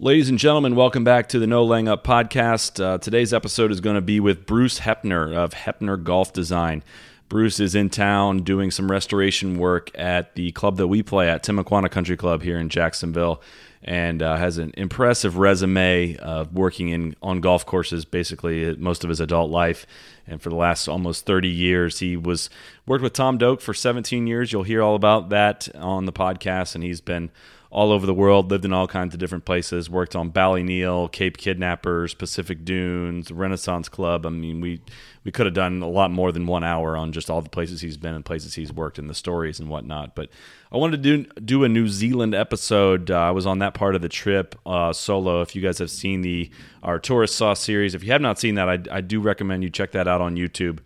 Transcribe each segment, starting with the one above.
Ladies and gentlemen, welcome back to the No Laying Up podcast. Uh, today's episode is going to be with Bruce Hepner of Hepner Golf Design. Bruce is in town doing some restoration work at the club that we play at, Timuquana Country Club here in Jacksonville, and uh, has an impressive resume of working in on golf courses basically most of his adult life. And for the last almost 30 years, he was worked with Tom Doak for 17 years. You'll hear all about that on the podcast, and he's been all over the world, lived in all kinds of different places, worked on Ballyneal, Cape Kidnappers, Pacific Dunes, Renaissance Club. I mean, we we could have done a lot more than one hour on just all the places he's been and places he's worked and the stories and whatnot. But I wanted to do do a New Zealand episode. Uh, I was on that part of the trip uh, solo. If you guys have seen the our tourist sauce series, if you have not seen that, I, I do recommend you check that out on YouTube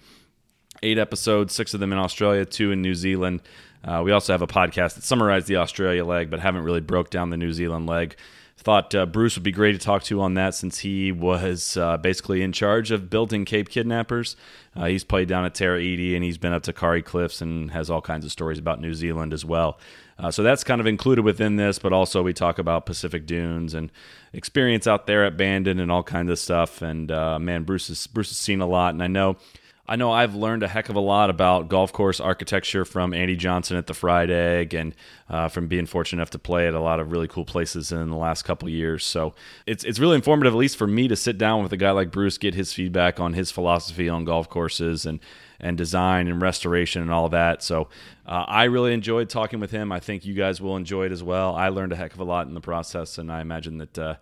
eight episodes, six of them in Australia, two in New Zealand. Uh, we also have a podcast that summarized the Australia leg, but haven't really broke down the New Zealand leg. Thought uh, Bruce would be great to talk to on that since he was uh, basically in charge of building Cape Kidnappers. Uh, he's played down at Tara Iti and he's been up to Kauri Cliffs and has all kinds of stories about New Zealand as well. Uh, so that's kind of included within this, but also we talk about Pacific Dunes and experience out there at Bandon and all kinds of stuff. And uh, man, Bruce has, Bruce has seen a lot, and I know I know I've learned a heck of a lot about golf course architecture from Andy Johnson at the Fried Egg and uh, from being fortunate enough to play at a lot of really cool places in the last couple years. So it's it's really informative, at least for me, to sit down with a guy like Bruce, get his feedback on his philosophy on golf courses and and design and restoration and all that. So uh, I really enjoyed talking with him. I think you guys will enjoy it as well. I learned a heck of a lot in the process, and I imagine that uh,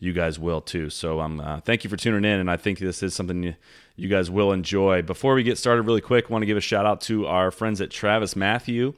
you guys will too. So um, uh, thank you for tuning in, and I think this is something you, you guys will enjoy. Before we get started, really quick, want to give a shout out to our friends at TravisMathew.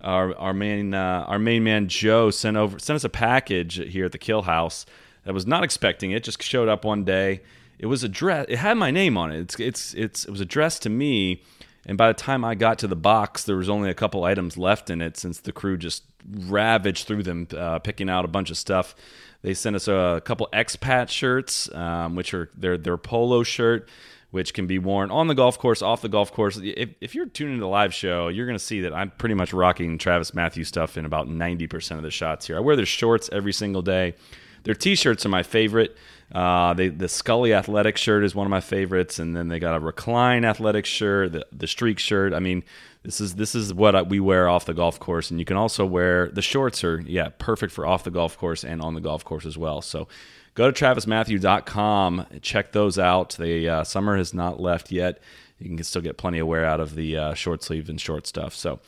Our, our main uh, our main man Joe sent over sent us a package here at the Kill House that was not expecting it. Just showed up one day. It was addressed. It had my name on it. It's it's it's it was addressed to me. And by the time I got to the box, there was only a couple items left in it since the crew just ravaged through them, uh, picking out a bunch of stuff. They sent us a couple expat shirts, um, which are their their polo shirt, which can be worn on the golf course, off the golf course. If, if you're tuning to the live show, you're going to see that I'm pretty much rocking TravisMathews stuff in about 90% of the shots here. I wear their shorts every single day. Their t-shirts are my favorite. Uh, they, the Scully athletic shirt is one of my favorites, and then they got a recline athletic shirt, the, the streak shirt. I mean, this is this is what we wear off the golf course, and you can also wear the shorts are yeah perfect for off the golf course and on the golf course as well. So go to travismathew.com, check those out. The uh, summer has not left yet. You can still get plenty of wear out of the uh, short sleeve and short stuff. So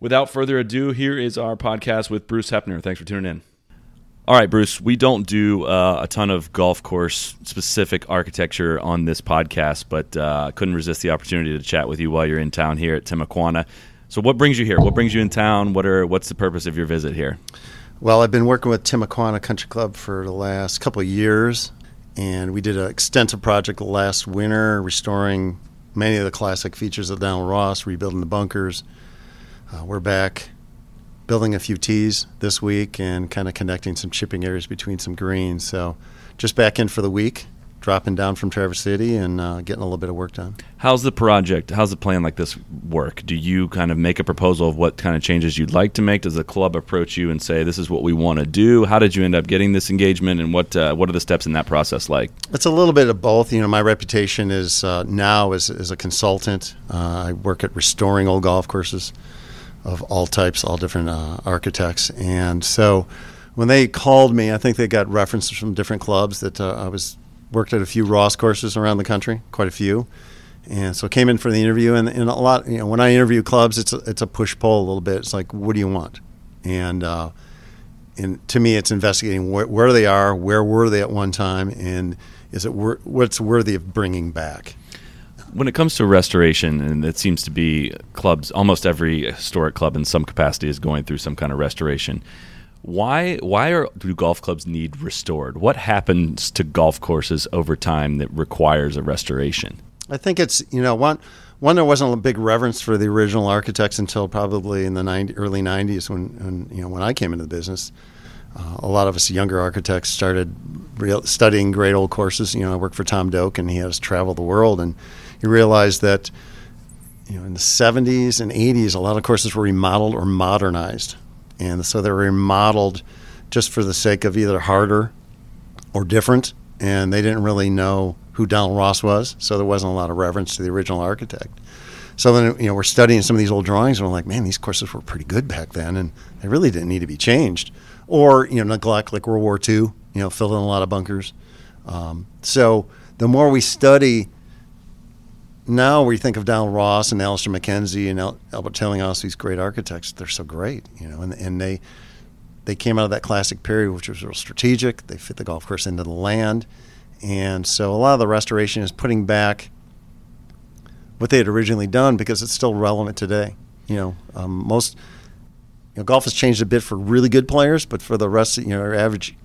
without further ado, here is our podcast with Bruce Hepner. Thanks for tuning in. All right, Bruce, we don't do uh, a ton of golf course specific architecture on this podcast, but uh, couldn't resist the opportunity to chat with you while you're in town here at Timuquana. So, what brings you here? What brings you in town? What are what's the purpose of your visit here? Well, I've been working with Timuquana Country Club for the last couple of years, and we did an extensive project last winter, restoring many of the classic features of Donald Ross, rebuilding the bunkers. Uh, we're back building a few tees this week and kind of connecting some chipping areas between some greens. So, just back in for the week, dropping down from Traverse City and uh, getting a little bit of work done. How's the project? How's the plan like this work? Do you kind of make a proposal of what kind of changes you'd like to make? Does the club approach you and say, "This is what we want to do"? How did you end up getting this engagement, and what uh, what are the steps in that process like? It's a little bit of both. You know, my reputation is uh, now as, as a consultant. Uh, I work at restoring old golf courses of all types, all different uh, architects, and so when they called me, I think they got references from different clubs that uh, I was worked at a few Ross courses around the country, quite a few, and so came in for the interview. And, and a lot, you know, when I interview clubs, it's a, it's a push pull a little bit. It's like, what do you want? And uh, and to me, it's investigating wh- where they are, where were they at one time, and is it wor- what's worthy of bringing back. When it comes to restoration, and it seems to be clubs, almost every historic club in some capacity is going through some kind of restoration. Why why are do golf clubs need restored? What happens to golf courses over time that requires a restoration? I think it's you know one one there wasn't a big reverence for the original architects until probably in the 90, early '90s when, when you know when I came into the business. Uh, a lot of us younger architects started real, studying great old courses. You know, I worked for Tom Doak, and he had us travel the world, and you realize that you know in the 70s and 80s, a lot of courses were remodeled or modernized, and so they were remodeled just for the sake of either harder or different, and they didn't really know who Donald Ross was, so there wasn't a lot of reverence to the original architect. So then, you know, we're studying some of these old drawings, and we're like, man, these courses were pretty good back then, and they really didn't need to be changed, or you know, neglect like World War II, you know, filled in a lot of bunkers. Um, so the more we study, now we think of Donald Ross and Alister MacKenzie and Al- Albert Tillinghast, these great architects. They're so great, you know, and and they they came out of that classic period, which was real strategic. They fit the golf course into the land, and so a lot of the restoration is putting back what they had originally done because it's still relevant today. You know, um, most you know, golf has changed a bit for really good players, but for the rest, you know, our average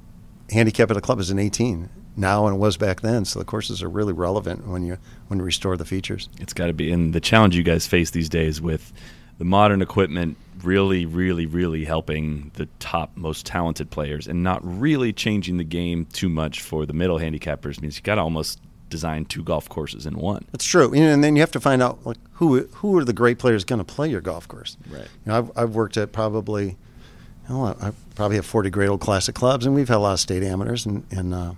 handicap at a club is an 18 now and it was back then. So the courses are really relevant when you when you restore the features. It's got to be, and the challenge you guys face these days with the modern equipment really, really, really helping the top, most talented players, and not really changing the game too much for the middle handicappers means you got to almost design two golf courses in one. That's true, and then you have to find out like who who are the great players going to play your golf course. Right. You know, I've I've worked at probably, you know, I probably have forty great old classic clubs, and we've had a lot of state amateurs and and uh,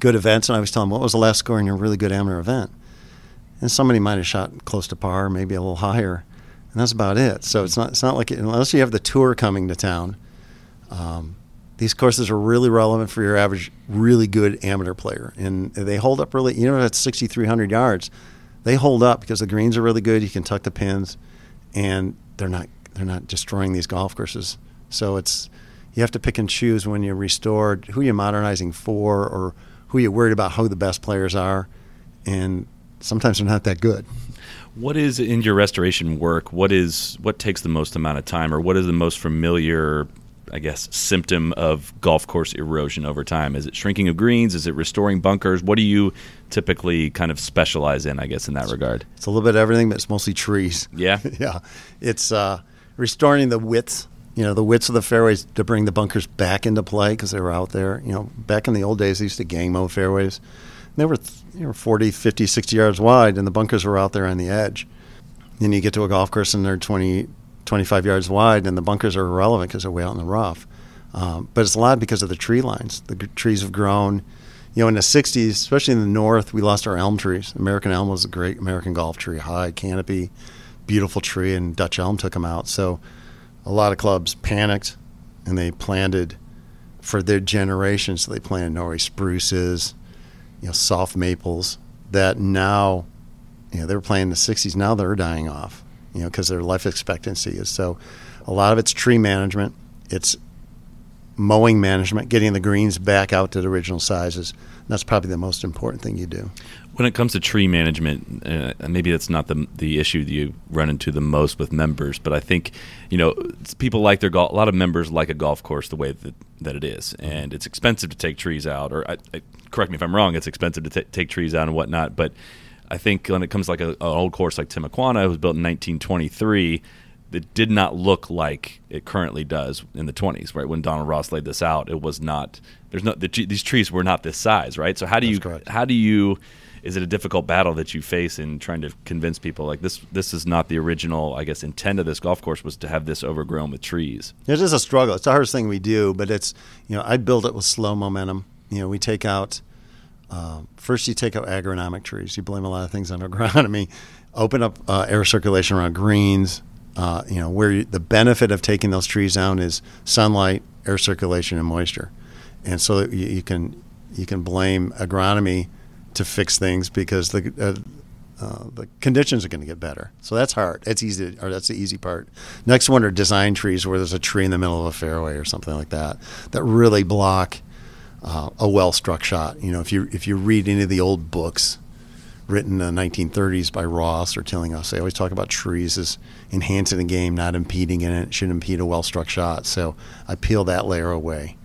good events. And I was telling them what was the last score in your really good amateur event, and somebody might have shot close to par, maybe a little higher, and that's about it. So it's not it's not like unless you have the tour coming to town. Um, these courses are really relevant for your average, really good amateur player, and they hold up really. You know, at 6,300 yards, they hold up because the greens are really good. You can tuck the pins, and they're not they're not destroying these golf courses. So it's you have to pick and choose when you restore who you're modernizing for, or you're worried about who the best players are, and sometimes they're not that good. What is in your restoration work? What is what takes the most amount of time, or what is the most familiar I guess, symptom of golf course erosion over time? Is it shrinking of greens? Is it restoring bunkers? What do you typically kind of specialize in, I guess, in that regard? It's a little bit of everything, but it's mostly trees. Yeah. yeah. It's uh, restoring the width, you know, the widths of the fairways to bring the bunkers back into play because they were out there. You know, back in the old days, they used to gang mow fairways. They were, you know, 40, 50, 60 yards wide, and the bunkers were out there on the edge. Then you get to a golf course and they're 20, 25 yards wide, and the bunkers are irrelevant because they're way out in the rough. Um, but it's a lot because of the tree lines. The g- trees have grown. You know, in the 60s, especially in the north, we lost our elm trees. American elm was a great American golf tree, high canopy, beautiful tree, and Dutch elm took them out. So a lot of clubs panicked and they planted for their generation. So they planted Norway spruces, you know, soft maples that now, you know, they were playing in the 60s. Now they're dying off you know, because their life expectancy is so. A lot of it's tree management. It's mowing management, getting the greens back out to the original sizes. That's probably the most important thing you do. When it comes to tree management, uh, maybe that's not the the issue that you run into the most with members, but I think you know people like their golf. A lot of members like a golf course the way that, that it is, and it's expensive to take trees out. Or I, I, correct me if I'm wrong, it's expensive to t- take trees out and whatnot, but I think when it comes to like a, an old course like Timuquana, it was built in 1923, it did not look like it currently does in the 20s. Right when Donald Ross laid this out, it was not. There's no the, these trees were not this size, right? So how do That's you correct. how do you is it a difficult battle that you face in trying to convince people like this this is not the original i guess intent of this golf course was to have this overgrown with trees It is a struggle. It's the hardest thing we do, but it's you know I build it with slow momentum. You know we take out uh, first you take out agronomic trees. You blame a lot of things on agronomy. Open up uh, air circulation around greens. Uh, you know where you, the benefit of taking those trees down is sunlight, air circulation, and moisture, and so you, you can you can blame agronomy to fix things because the uh, uh, the conditions are going to get better. So that's hard. That's easy, or that's the easy part. Next one are design trees where there's a tree in the middle of a fairway or something like that that really block uh, a well struck shot. You know, if you if you read any of the old books written in the 1930s by Ross or Tillinghast. They always talk about trees as enhancing the game, not impeding in it. It should impede a well-struck shot. So I peel that layer away.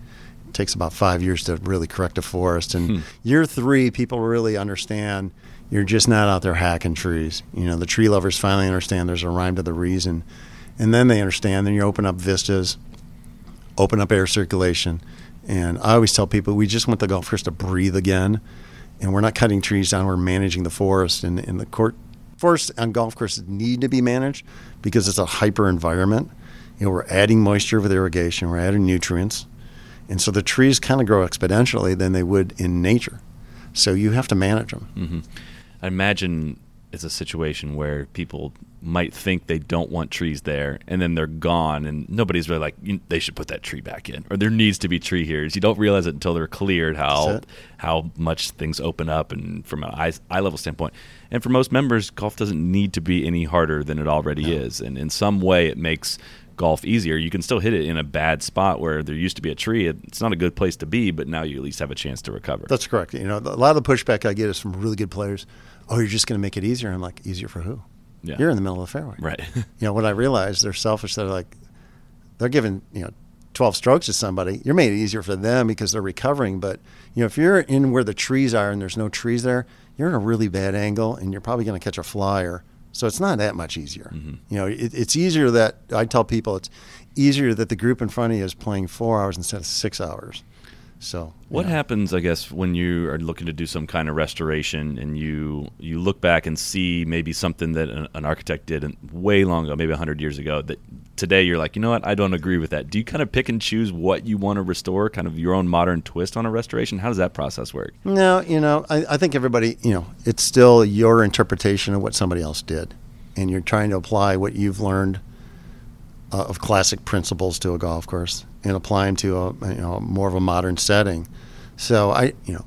It takes about five years to really correct a forest. And Hmm. year three, people really understand you're just not out there hacking trees. You know, the tree lovers finally understand there's a rhyme to the reason. And then they understand, then you open up vistas, open up air circulation. And I always tell people we just want the golf course to breathe again. And we're not cutting trees down, we're managing the forest. And, and the court, forests on golf courses need to be managed because it's a hyper environment. You know, we're adding moisture with irrigation, we're adding nutrients. And so the trees kind of grow exponentially than they would in nature. So you have to manage them. Mm-hmm. I imagine it's a situation where people might think they don't want trees there, and then they're gone, and nobody's really like they should put that tree back in, or there needs to be tree here. You don't realize it until they're cleared how how much things open up, and from an eye, eye level standpoint. And for most members, golf doesn't need to be any harder than it already is, and in some way, it makes golf easier. You can still hit it in a bad spot where there used to be a tree. It's not a good place to be, but now you at least have a chance to recover. That's correct. You know, a lot of the pushback I get is from really good players. Oh, you're just going to make it easier. I'm like, easier for who? Yeah. You're in the middle of the fairway. right. You know, what I realize they're selfish. They're like, they're giving, you know, 12 strokes to somebody. You're made it easier for them because they're recovering. But, you know, if you're in where the trees are and there's no trees there, you're in a really bad angle and you're probably going to catch a flyer. So it's not that much easier. Mm-hmm. You know, it, it's easier that I tell people it's easier that the group in front of you is playing four hours instead of six hours. So What know. happens, I guess, when you are looking to do some kind of restoration and you you look back and see maybe something that an, an architect did way long ago, maybe hundred years ago, that today you're like, you know what, I don't agree with that. Do you kind of pick and choose what you want to restore, kind of your own modern twist on a restoration? How does that process work? No, you know, I, I think everybody, you know, it's still your interpretation of what somebody else did, and you're trying to apply what you've learned uh, of classic principles to a golf course and apply them to a you know more of a modern setting. So I, you know,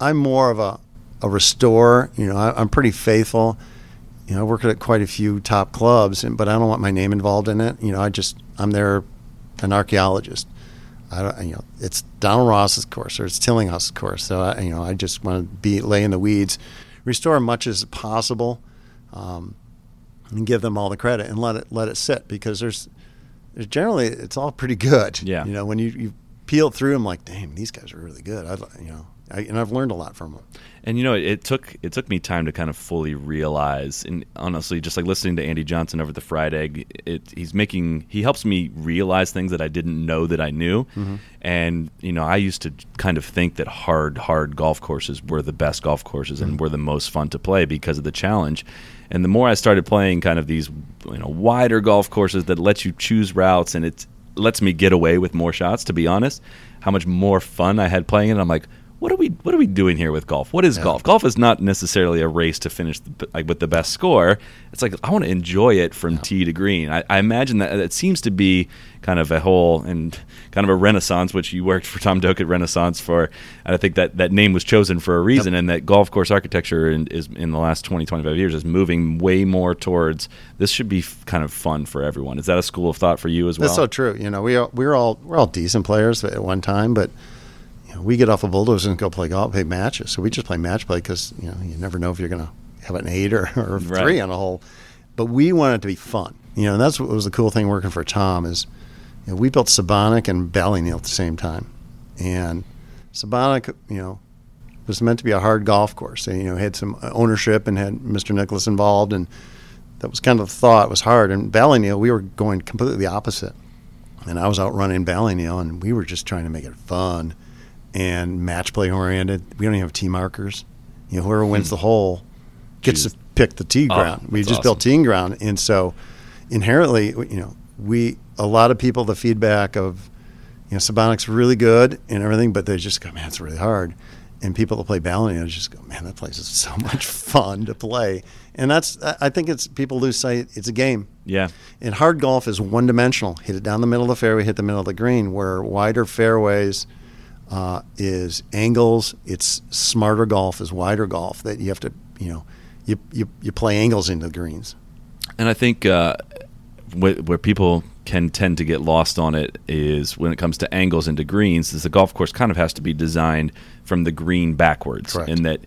I'm more of a a restorer. You know, I, I'm pretty faithful. You know, I work at quite a few top clubs, and but I don't want my name involved in it. You know, I just I'm there, an archaeologist. I don't, you know, it's Donald Ross's course or it's Tillinghast's course. So I, you know, I just want to be lay in the weeds, restore as much as possible, um, and give them all the credit and let it let it sit because there's, there's generally it's all pretty good. Yeah. You know, when you, you peel through, I'm like, damn, these guys are really good. I, you know, I, and I've learned a lot from them. And you know, it, it took it took me time to kind of fully realize, and honestly, just like listening to Andy Johnson over the Fried Egg, it, he's making he helps me realize things that I didn't know that I knew. Mm-hmm. And you know, I used to kind of think that hard, hard golf courses were the best golf courses and mm-hmm. were the most fun to play because of the challenge. And the more I started playing kind of these you know wider golf courses that let you choose routes and it lets me get away with more shots, to be honest, how much more fun I had playing it. I'm like what are we what are we doing here with golf? What is golf? Golf is not necessarily a race to finish the, like with the best score. It's like I want to enjoy it from tee to green. I, I imagine that it seems to be kind of a whole and kind of a renaissance, which you worked for Tom Doak at Renaissance for. And I think that that name was chosen for a reason, and that golf course architecture in, is in the last 20, 25 years is moving way more towards this should be f- kind of fun for everyone. Is that a school of thought for you as well? That's so true. You know, we are, we're all we're all decent players at one time, but you know, we get off a bulldozer and go play golf, play matches. So we just play match play because you know you never know if you're going to have an eight or, or Right. three on a hole. But we want it to be fun. You know, and that's what was the cool thing working for Tom is you know, we built Sebonack and Ballyneal at the same time, and Sebonack, you know, was meant to be a hard golf course. And, you know, had some ownership and had Mr. Nicklaus involved, and that was kind of the thought. It was hard. And Ballyneal, we were going completely the opposite. And I was out running Ballyneal, and we were just trying to make it fun and match play oriented. We don't even have tee markers. You know, whoever wins hmm. the hole gets Jeez. to pick the tee Oh, ground. we that's just built teeing ground, and so inherently, you know, we a lot of people the feedback of you know Sebonack's really good and everything, but they just go, man, it's really hard. And people that play Ballyneal just go, man, that place is so much fun to play. And that's I think it's people lose sight. It's a game. yeah. And hard golf is one dimensional. Hit it down the middle of the fairway, hit the middle of the green. Where wider fairways uh, is angles. It's smarter golf is wider golf that you have to, you know, you, you, you play angles into the greens. And I think uh, where, where people can tend to get lost on it is when it comes to angles into greens, is the golf course kind of has to be designed from the green backwards, Correct. in that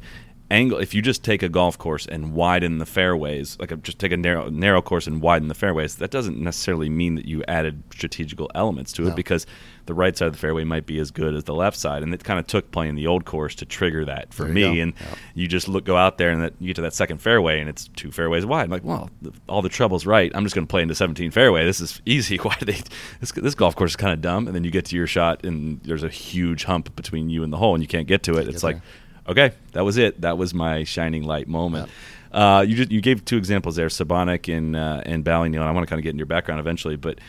angle if you just take a golf course and widen the fairways like a, just take a narrow narrow course and widen the fairways that doesn't necessarily mean that you added strategical elements to it No. because the right side of the fairway might be as good as the left side. And it kind of took playing the old course to trigger that for There me. you and Yeah. you just look go out there and that, you get to that second fairway and it's two fairways wide. I'm like well the, all the trouble's right. I'm just going to play into 17 fairway. This is easy. Why do they this, this golf course is kind of dumb. And then you get to your shot and there's a huge hump between you and the hole and you can't get to it. It's like okay, that was it. That was my shining light moment. Uh, you just you gave two examples there, Sebonack and uh, and Ballyneal. And I want to kind of get in your background eventually, but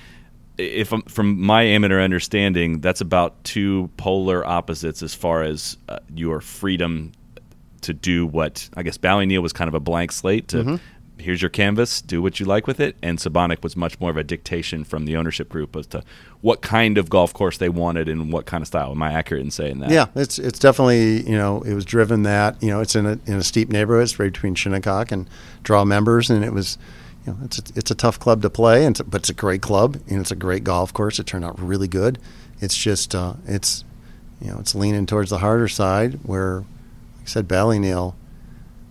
if I'm, from my amateur understanding, that's about two polar opposites as far as uh, your freedom to do what I guess Ballyneal was kind of a blank slate to. Mm-hmm. Here's your canvas. Do what you like with it. And Sebonack was much more of a dictation from the ownership group as to what kind of golf course they wanted and what kind of style. Am I accurate in saying that? Yeah, it's it's definitely you know it was driven that you know it's in a in a steep neighborhood, it's right between Shinnecock and Draw members, and it was you know it's a, it's a tough club to play, and it's, but it's a great club and it's a great golf course. It turned out really good. It's just uh, it's you know it's leaning towards the harder side where, like I said, Ballyneal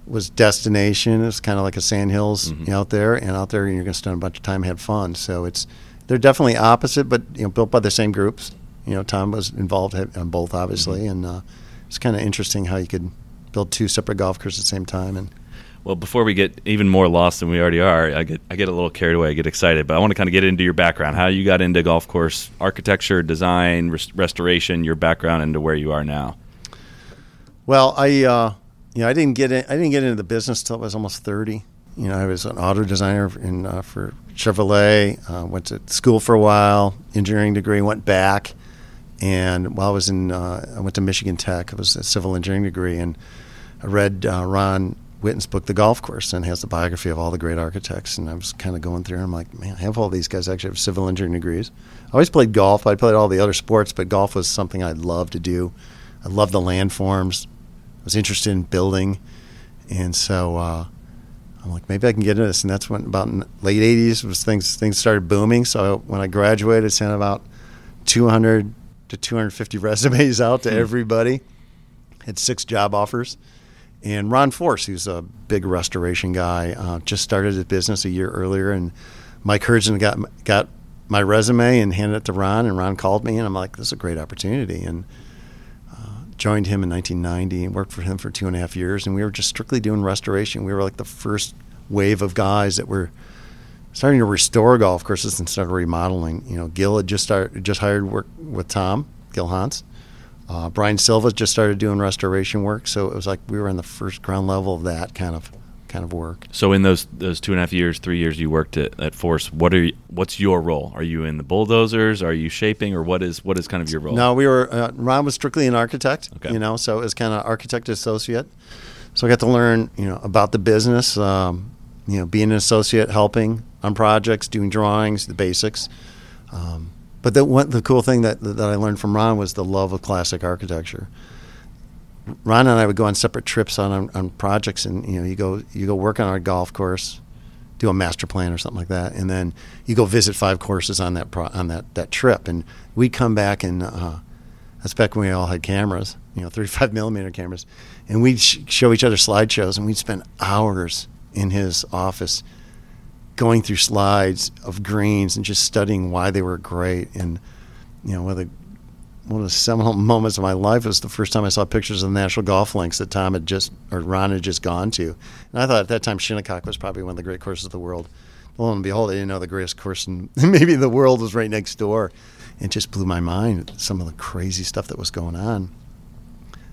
was destination. It's kind of like a sandhills Mhm. know, out there, and out there you're going to spend a bunch of time, have fun. So it's they're definitely opposite, but you know built by the same groups. You know, Tom was involved on both, obviously, and uh, it's kind of interesting how you could build two separate golf courses at the same time. And Well, before we get even more lost than we already are, I get I get a little carried away. I get excited, but I want to kind of get into your background, how you got into golf course architecture, design, res- restoration, your background into where you are now. well, I uh, you know I didn't get in, I didn't get into the business till I was almost thirty. You know, I was an auto designer in uh, for Chevrolet. Uh, went to school for a while, engineering degree. Went back, and while I was in, uh, I went to Michigan Tech. It was a civil engineering degree, and I read uh, Ron Whitten's book, The Golf Course, and has the biography of all the great architects. And I was kind of going through, and I'm like, man, I have all these guys actually have civil engineering degrees. I always played golf. I played all the other sports, but golf was something I loved to do. I loved the landforms. I was interested in building, and so uh, I'm like, maybe I can get into this. And that's when about in late '80s was things things started booming. So when I graduated, I sent about 200 to 250 resumes out to everybody. Had six job offers. And Ron Forse, who's a big restoration guy, uh, just started his business a year earlier. And Mike Hurdzan got got my resume and handed it to Ron. And Ron called me, and I'm like, "This is a great opportunity." And joined him in 1990 and worked for him for two and a half years. And we were just strictly doing restoration. We were like the first wave of guys that were starting to restore golf courses instead of remodeling. You know, Gil had just started, just hired work with Tom Gil Hanse. Uh, Brian Silva just started doing restoration work, so it was like we were on the first ground level of that kind of kind of work. So in those those two and a half years, three years you worked at, at Forse, what are you, what's your role? Are you in the bulldozers? Are you shaping, or what is what is kind of your role? No, we were. Uh, Ron was strictly an architect. Okay. You know, so it was kind of architect associate. So I got to learn, you know, about the business. Um, you know, being an associate, helping on projects, doing drawings, the basics. Um, but the one, the cool thing that that I learned from Ron was the love of classic architecture. Ron and I would go on separate trips on, on on projects, and you know, you go you go work on our golf course, do a master plan or something like that, and then you go visit five courses on that pro, on that that trip, and we'd come back and uh, that's back when we all had cameras, you know, 35 millimeter cameras, and we'd sh- show each other slideshows, and we'd spend hours in his office going through slides of greens and just studying why they were great, and you know, the one of the seminal moments of my life was the first time I saw pictures of the National Golf Links that Tom had just or Ron had just gone to, and I thought at that time Shinnecock was probably one of the great courses of the world. Lo and behold, I didn't know the greatest course in maybe the world was right next door. It just blew my mind some of the crazy stuff that was going on.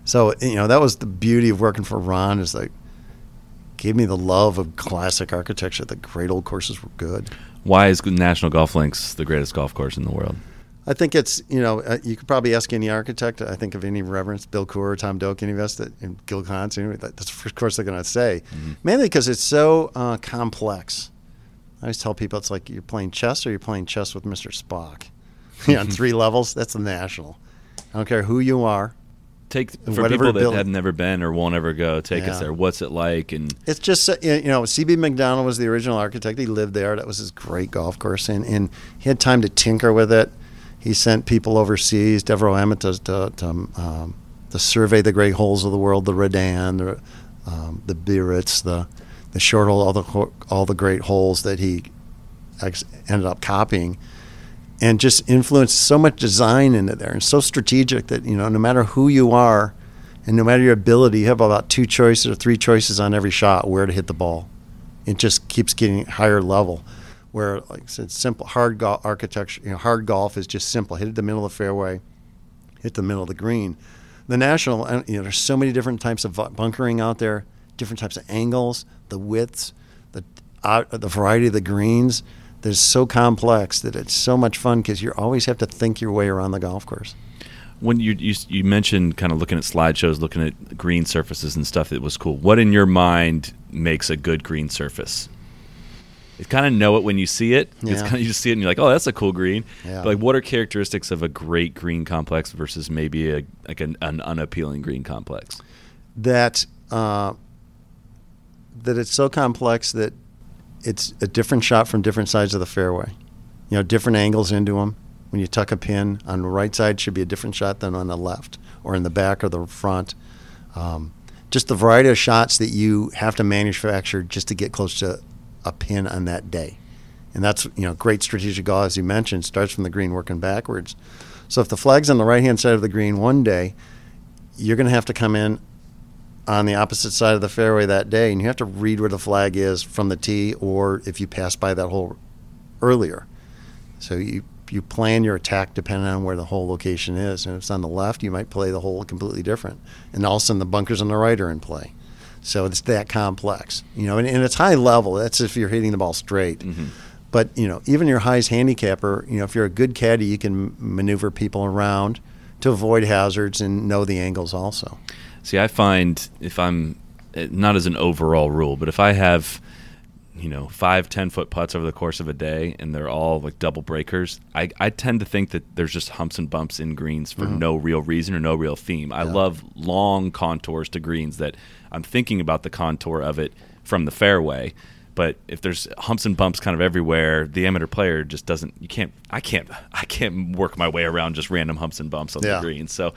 So you know that was the beauty of working for Ron is like gave me the love of classic architecture. The great old courses were good. Why is National Golf Links the greatest golf course in the world? I think it's you know uh, you could probably ask any architect. I think of any reverence, Bill Coore, Tom Doak, any of us that and Gil Hanse, anyway, that, that's of course they're going to say. Mainly because it's so uh, complex. I always tell people it's like you're playing chess or you're playing chess with Mr. Spock. you know, on three levels. That's the national. I don't care who you are. Take for people that have never been or won't ever go. Take us there. What's it like? And It's just uh, you know, CB Macdonald was the original architect. He lived there. That was his great golf course, and, and he had time to tinker with it. He sent people overseas, Devereux Emmet, to to, to, um, to survey the great holes of the world, the Redan, the um, the the the short hole, all the all the great holes that he ex- ended up copying, and just influenced so much design into there, and so strategic that you know no matter who you are, and no matter your ability, you have about two choices or three choices on every shot where to hit the ball. It just keeps getting higher level. Where, like I said, simple hard golf architecture, you know, hard golf is just simple. Hit it the middle of the fairway, hit the middle of the green. The national, uh, you know, there's so many different types of bunkering out there, different types of angles, the widths, the uh, the variety of the greens. There's so complex that it's so much fun because you always have to think your way around the golf course. When you, you you mentioned kind of looking at slideshows, looking at green surfaces and stuff, it was cool. What in your mind makes a good green surface? You kind of know it when you see it. It's kind of you just see it and you're like, oh, that's a cool green. Yeah. But like, what are characteristics of a great green complex versus maybe a like an, an unappealing green complex? that uh, that it's so complex that it's a different shot from different sides of the fairway. You know, different angles into them. When you tuck a pin on the right side, should be a different shot than on the left, or in the back or the front. Um, just the variety of shots that you have to manufacture just to get close to a pin on that day, and that's you know great strategic goal, as you mentioned starts from the green working backwards. So if the flag's on the right hand side of the green one day, you're going to have to come in on the opposite side of the fairway that day, and you have to read where the flag is from the tee, or if you pass by that hole earlier. So you you plan your attack depending on where the hole location is, and if it's on the left, you might play the hole completely different, and all of a sudden the bunkers on the right are in play. So it's that complex, you know, and, and it's high level. That's if you're hitting the ball straight. But you know, even your highest handicapper, you know, if you're a good caddy, you can maneuver people around to avoid hazards and know the angles also. See, I find if I'm eh, not as an overall rule, but if I have, you know, five, ten foot putts over the course of a day and they're all like double breakers, I, I tend to think that there's just humps and bumps in greens for mm-hmm. no real reason or no real theme. I love long contours to greens that I'm thinking about the contour of it from the fairway. But if there's humps and bumps kind of everywhere, the amateur player just doesn't. You can't. I can't. I can't work my way around just random humps and bumps on Yeah. the green. So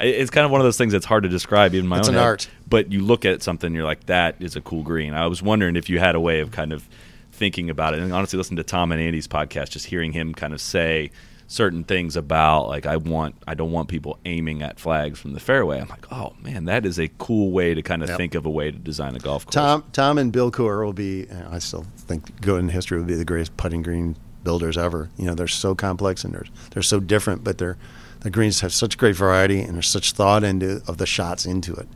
it's kind of one of those things that's hard to describe even my It's own an head. art. But you look at something, you're like, that is a cool green. I was wondering if you had a way of kind of thinking about it. And honestly, listen to Tom and Andy's podcast, just hearing him kind of say certain things about like I want I don't want people aiming at flags from the fairway. I'm like, oh man, that is a cool way to kind of Yep. think of a way to design a golf course. Tom, Tom, and Bill Coore will be. I still think go in history will be the greatest putting green builders ever. You know, they're so complex and they're they're so different, but they're the greens have such great variety and there's such thought into of the shots into it.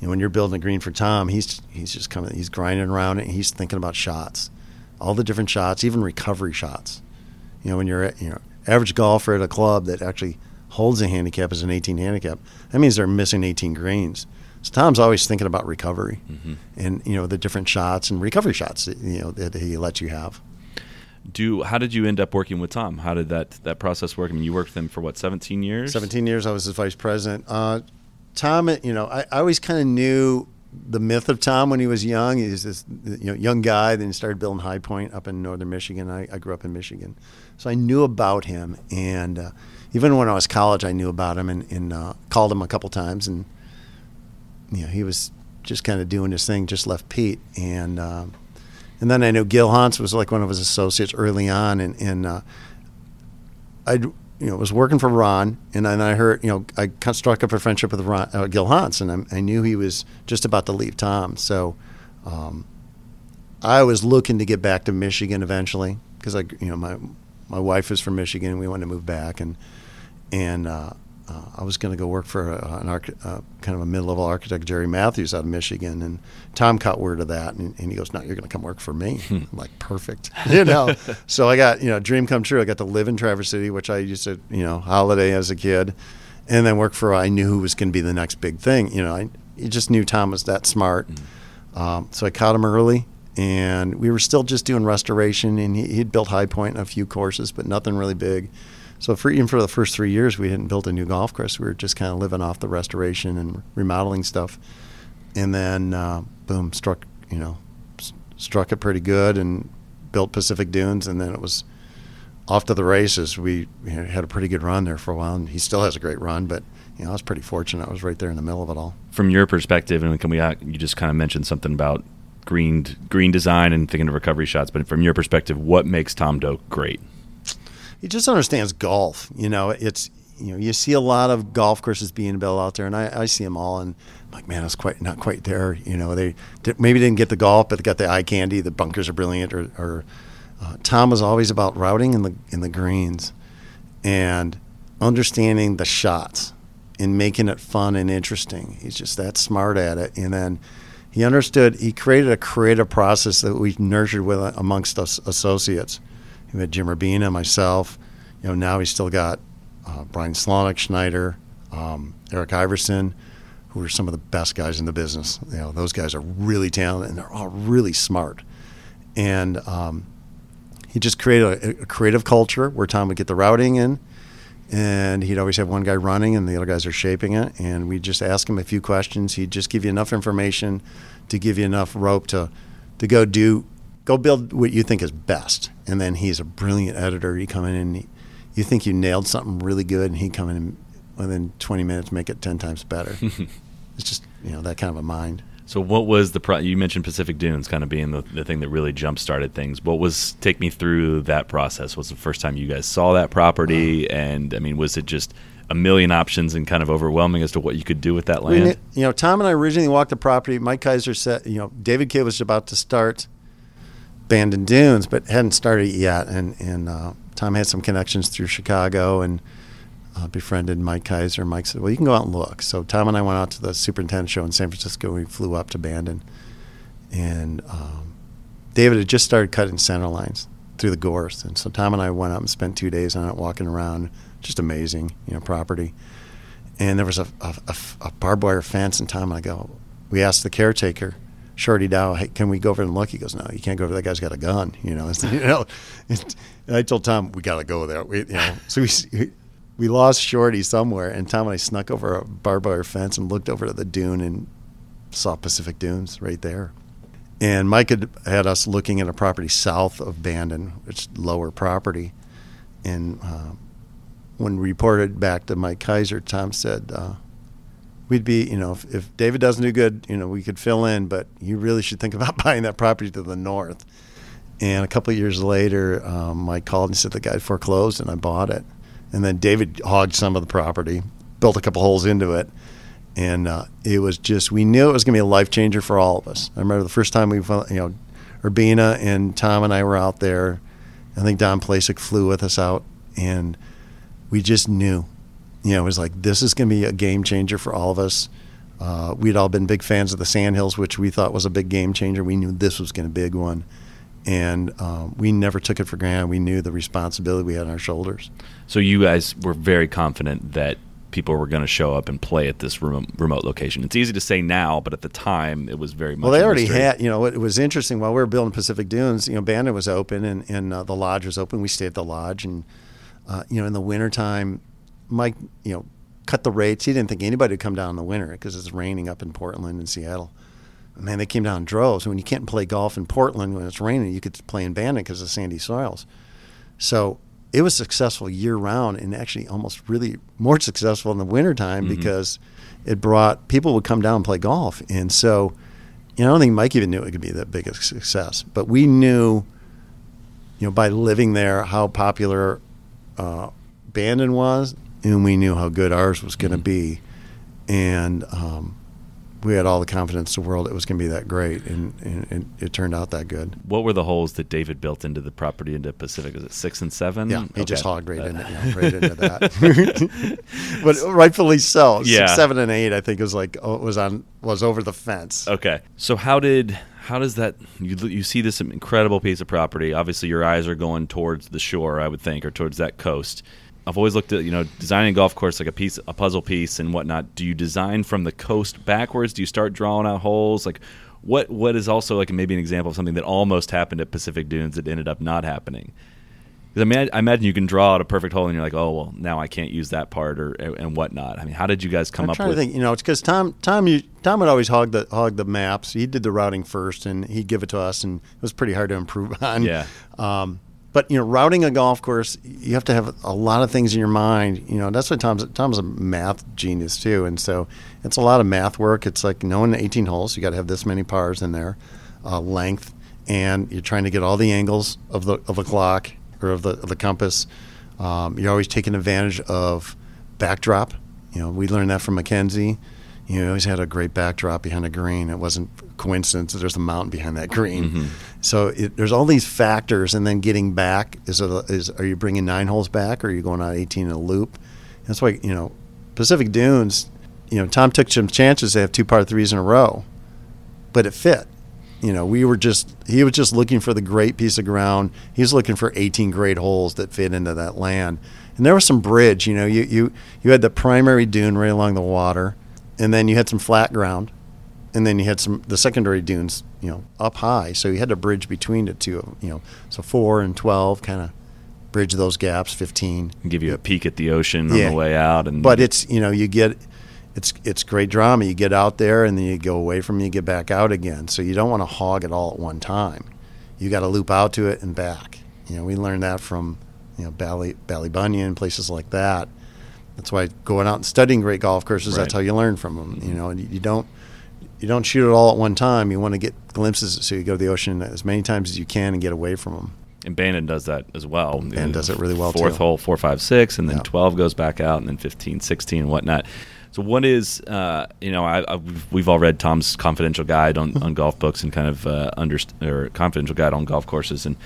You know, when you're building a green for Tom, he's he's just coming, he's grinding around it. And he's thinking about shots, all the different shots, even recovery shots. You know, when you're at, you know average golfer at a club that actually holds a handicap as an 18 handicap, that means they're missing 18 greens. So Tom's always thinking about recovery, mm-hmm. and you know the different shots and recovery shots that, you know that he lets you have. Do how did you end up working with Tom? How did that that process work? I mean, you worked with him for what, 17 years? 17 years I was his vice president. Uh, Tom, you know, I, I always kind of knew the myth of Tom when he was young. He was this you know young guy. Then he started building High Point up in northern Michigan. I, I grew up in Michigan, so I knew about him. And uh, even when I was college, I knew about him and, and uh, called him a couple times. And you know, he was just kind of doing his thing. Just left Pete, and uh, and then I knew Gil Hanse was like one of his associates early on, and and uh, I you know was working for Ron, and then I heard you know I struck up a friendship with Ron, uh, Gil Hanse, and I, I knew he was just about to leave Tom, so um, I was looking to get back to Michigan eventually because I you know my my wife is from Michigan, and we wanted to move back, and and uh, uh, I was going to go work for a, an arch, uh, kind of a mid-level architect, Jerry Matthews, out of Michigan, and Tom caught word of that, and, and he goes, "No, you're going to come work for me." I'm like, "Perfect," you know. so I got you know, dream come true. I got to live in Traverse City, which I used to you know holiday as a kid, and then work for. I knew who was going to be the next big thing. You know, I you just knew Tom was that smart, um, so I caught him early. And we were still just doing restoration, and he, he'd built High Point and a few courses, but nothing really big. So for even for the first three years, we hadn't built a new golf course. We were just kind of living off the restoration and remodeling stuff. And then, uh, boom, struck you know, s- struck it pretty good and built Pacific Dunes. And then it was off to the races. We had a pretty good run there for a while, and he still has a great run. But you know, I was pretty fortunate. I was right there in the middle of it all. From your perspective, and can we? uh, You just kind of mentioned something about green green design and thinking of recovery shots. But from your perspective, what makes Tom Doak great? He just understands golf. You know, it's you know you see a lot of golf courses being built out there, and I, I see them all, and I'm like, man, it's quite not quite there. You know, they did, maybe didn't get the golf, but they got the eye candy. The bunkers are brilliant. Or, or uh, Tom was always about routing in the in the greens, and understanding the shots and making it fun and interesting. He's just that smart at it, and then. He understood. He created a creative process that we nurtured with amongst us associates. He had Jim Urbina, myself. You know, now he's still got uh, Brian Slawnik, Schneider, um, Eric Iverson, who are some of the best guys in the business. You know, those guys are really talented and they're all really smart. And um, he just created a, a, creative culture where Tom would get the routing in, and he'd always have one guy running and the other guys are shaping it. And we'd just ask him a few questions. He'd just give you enough information to give you enough rope to to go do go build what you think is best. And then he's a brilliant editor. You come in and he, you think you nailed something really good, and he come in and within 20 minutes make it 10 times better. it's just you know that kind of a mind. So what was the pro- you mentioned Pacific Dunes kind of being the, the thing that really jump started things. What was take me through that process? Was the first time you guys saw that property, and I mean, was it just a million options and kind of overwhelming as to what you could do with that land? I mean, you know, Tom and I originally walked the property. Mike Keiser said, you know, David Kidd was about to start Bandon Dunes, but hadn't started yet. And and uh, Tom had some connections through Chicago and uh, befriended Mike Keiser. Mike said, "Well, you can go out and look." So Tom and I went out to the superintendent show in San Francisco. We flew up to Bandon, and um, David had just started cutting center lines through the gorse, and so Tom and I went out and spent two days on it, walking around. Just amazing, you know, property. And there was a, a, a, a barbed wire fence, and Tom and I go. We asked the caretaker Shorty Dow, hey, can we go over and look? He goes, no, you can't go over. That guy's got a gun. You know, you know. And I told Tom we got to go there. We, you know, so we we lost Shorty somewhere, and Tom and I snuck over a barbed wire fence and looked over to the dune and saw Pacific Dunes right there. And Mike had had us looking at a property south of Bandon, which lower property, and uh, when we reported back to Mike Keiser, Tom said. Uh, we'd be, you know, if, if, David doesn't do good, you know, we could fill in, but you really should think about buying that property to the north. And a couple of years later, um, I called and said the guy foreclosed, and I bought it. And then David hogged some of the property, built a couple holes into it, and uh, it was just we knew it was going to be a life changer for all of us. I remember the first time we, you know, Urbina and Tom and I were out there. I think Don Placek flew with us out, and we just knew you know, it was like this is going to be a game changer for all of us. Uh, we'd all been big fans of the Sandhills, which we thought was a big game changer. We knew this was going to be a big one, and um, we never took it for granted. We knew the responsibility we had on our shoulders. So you guys were very confident that people were going to show up and play at this remote, remote location. It's easy to say now, but at the time, it was very much. Well, they already mystery. had. You know, it was interesting while we were building Pacific Dunes. You know, Bandon was open and, and uh, the lodge was open. We stayed at the lodge, and uh, you know, in the wintertime, Mike, you know, cut the rates. He didn't think anybody would come down in the winter because it's raining up in Portland and Seattle. Man, they came down in droves. When you can't play golf in Portland when it's raining, you could play in Bandon because of sandy soils. So it was successful year round and actually almost really more successful in the wintertime mm-hmm. because it brought people would come down and play golf. And so, you know, I don't think Mike even knew it could be that big a success, but we knew, you know, by living there how popular uh, Bandon was and we knew how good ours was going to mm-hmm. be, and um, we had all the confidence in the world it was going to be that great, and, and, and, it turned out that good. What were the holes that David built into the property into Pacific? Was it six and seven? Yeah, he okay. just hogged right, in, right into that. but rightfully so. Yeah. Six, seven, and eight, I think was like oh, was on was over the fence. Okay, so how did how does that you you see this incredible piece of property? Obviously, your eyes are going towards the shore, I would think, or towards that coast I've always looked at you know designing a golf course like a piece, a puzzle piece, and whatnot. Do you design from the coast backwards? Do you start drawing out holes? Like, what what is also like maybe an example of something that almost happened at Pacific Dunes that ended up not happening? Because I mean, I, imagine you can draw out a perfect hole, and you're like, oh well, now I can't use that part or and whatnot. I mean, how did you guys come I'm up trying with? To think, you know, it's because Tom Tom you, Tom would always hog the hog the maps. He did the routing first, and he'd give it to us, and it was pretty hard to improve on. Yeah. Um, but you know, routing a golf course, you have to have a lot of things in your mind. You know, that's what Tom's Tom's a math genius too, and so it's a lot of math work. It's like knowing the 18 holes, you got to have this many pars in there, uh, length, and you're trying to get all the angles of the of the clock or of the of the compass. Um, you're always taking advantage of backdrop. You know, we learned that from Mackenzie. You know, always had a great backdrop behind a green. It wasn't coincidence that there's a mountain behind that green. Mm-hmm. So it, there's all these factors, and then getting back is, a, is are you bringing nine holes back, or are you going out 18 in a loop? That's why you know Pacific Dunes. You know, Tom took some chances to have two par threes in a row, but it fit. You know, we were just he was just looking for the great piece of ground. He was looking for 18 great holes that fit into that land. And there was some bridge. You know, you you you had the primary dune right along the water, and then you had some flat ground, and then you had some the secondary dunes. You know, up high. So you had to bridge between the two. You know, so four and 12 kind of bridge those gaps. 15 And give you a peek at the ocean on the way out, and but it's you know you get it's it's great drama. You get out there and then you go away from it, you get back out again. So you don't want to hog it all at one time. You got to loop out to it and back. You know we learned that from you know Bally Ballybunion places like that. That's why going out and studying great golf courses. That's how you learn from them. You know, and you, don't you don't shoot it all at one time. You want to get glimpses, so you go to the ocean as many times as you can and get away from them. And Bandon does that as well. Bandon does it really well, Fourth too. hole, four, five, six, and then Yeah. 12 goes back out, and then 15, 16, and whatnot. So, what is, uh, you know, I, I, we've- all read Tom's confidential guide on, on golf books and kind of uh, underst- or confidential guide on golf courses and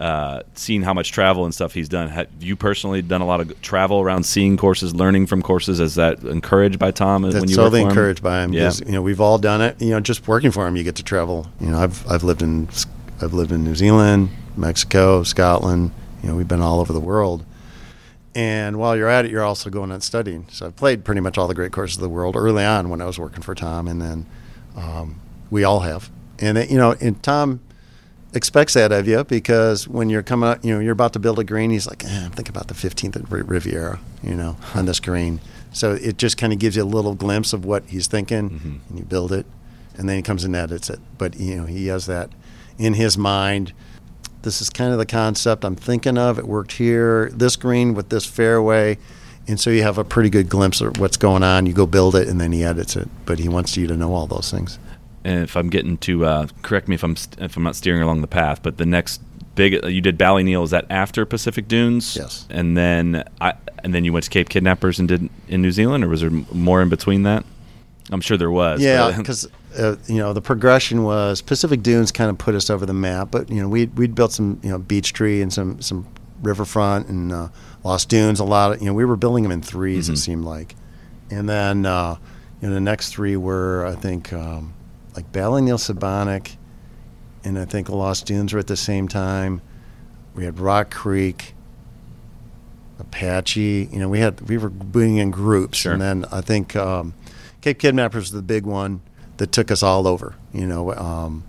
uh, seen how much travel and stuff he's done. Have you personally done a lot of travel around seeing courses, learning from courses? Is that encouraged by Tom when That's you work totally encouraged by him. Yeah. You know, we've all done it. You know, just working for him, you get to travel. You know, I've I've lived in I've lived in New Zealand, Mexico, Scotland. You know, we've been all over the world. And while you're at it, you're also going and studying. So I've played pretty much all the great courses of the world early on when I was working for Tom, and then um, we all have. And it, you know, and Tom expects that of you because when you're coming up, you know, you're about to build a green, he's like, eh, I'm thinking about the 15th at Riviera, you know, on this green. So it just kind of gives you a little glimpse of what he's thinking, and you build it, and then he comes and edits it. But you know, he has that in his mind. This is kind of the concept I'm thinking of. It worked here, this green with this fairway, and so you have a pretty good glimpse of what's going on. You go build it, and then he edits it. But he wants you to know all those things. And if I'm getting to uh, correct me if I'm st- if I'm not steering along the path, but the next big you did Ballyneal is that after Pacific Dunes? Yes. And then I and then you went to Cape Kidnappers and did in New Zealand, or was there more in between that? I'm sure there was. Yeah, because uh, you know the progression was Pacific Dunes kind of put us over the map, but you know we we'd built some you know Beechtree and some some riverfront and uh, Lost Dunes. A lot of you know we were building them in 3s Mm-hmm. It seemed like, and then uh, you know the next three were I think um, like Ballyneal Sebonack, and I think Lost Dunes were at the same time. We had Rock Creek. Apache, you know, we had we were being in groups, Sure. and then I think um, Cape Kidnappers was the big one that took us all over. You know, um,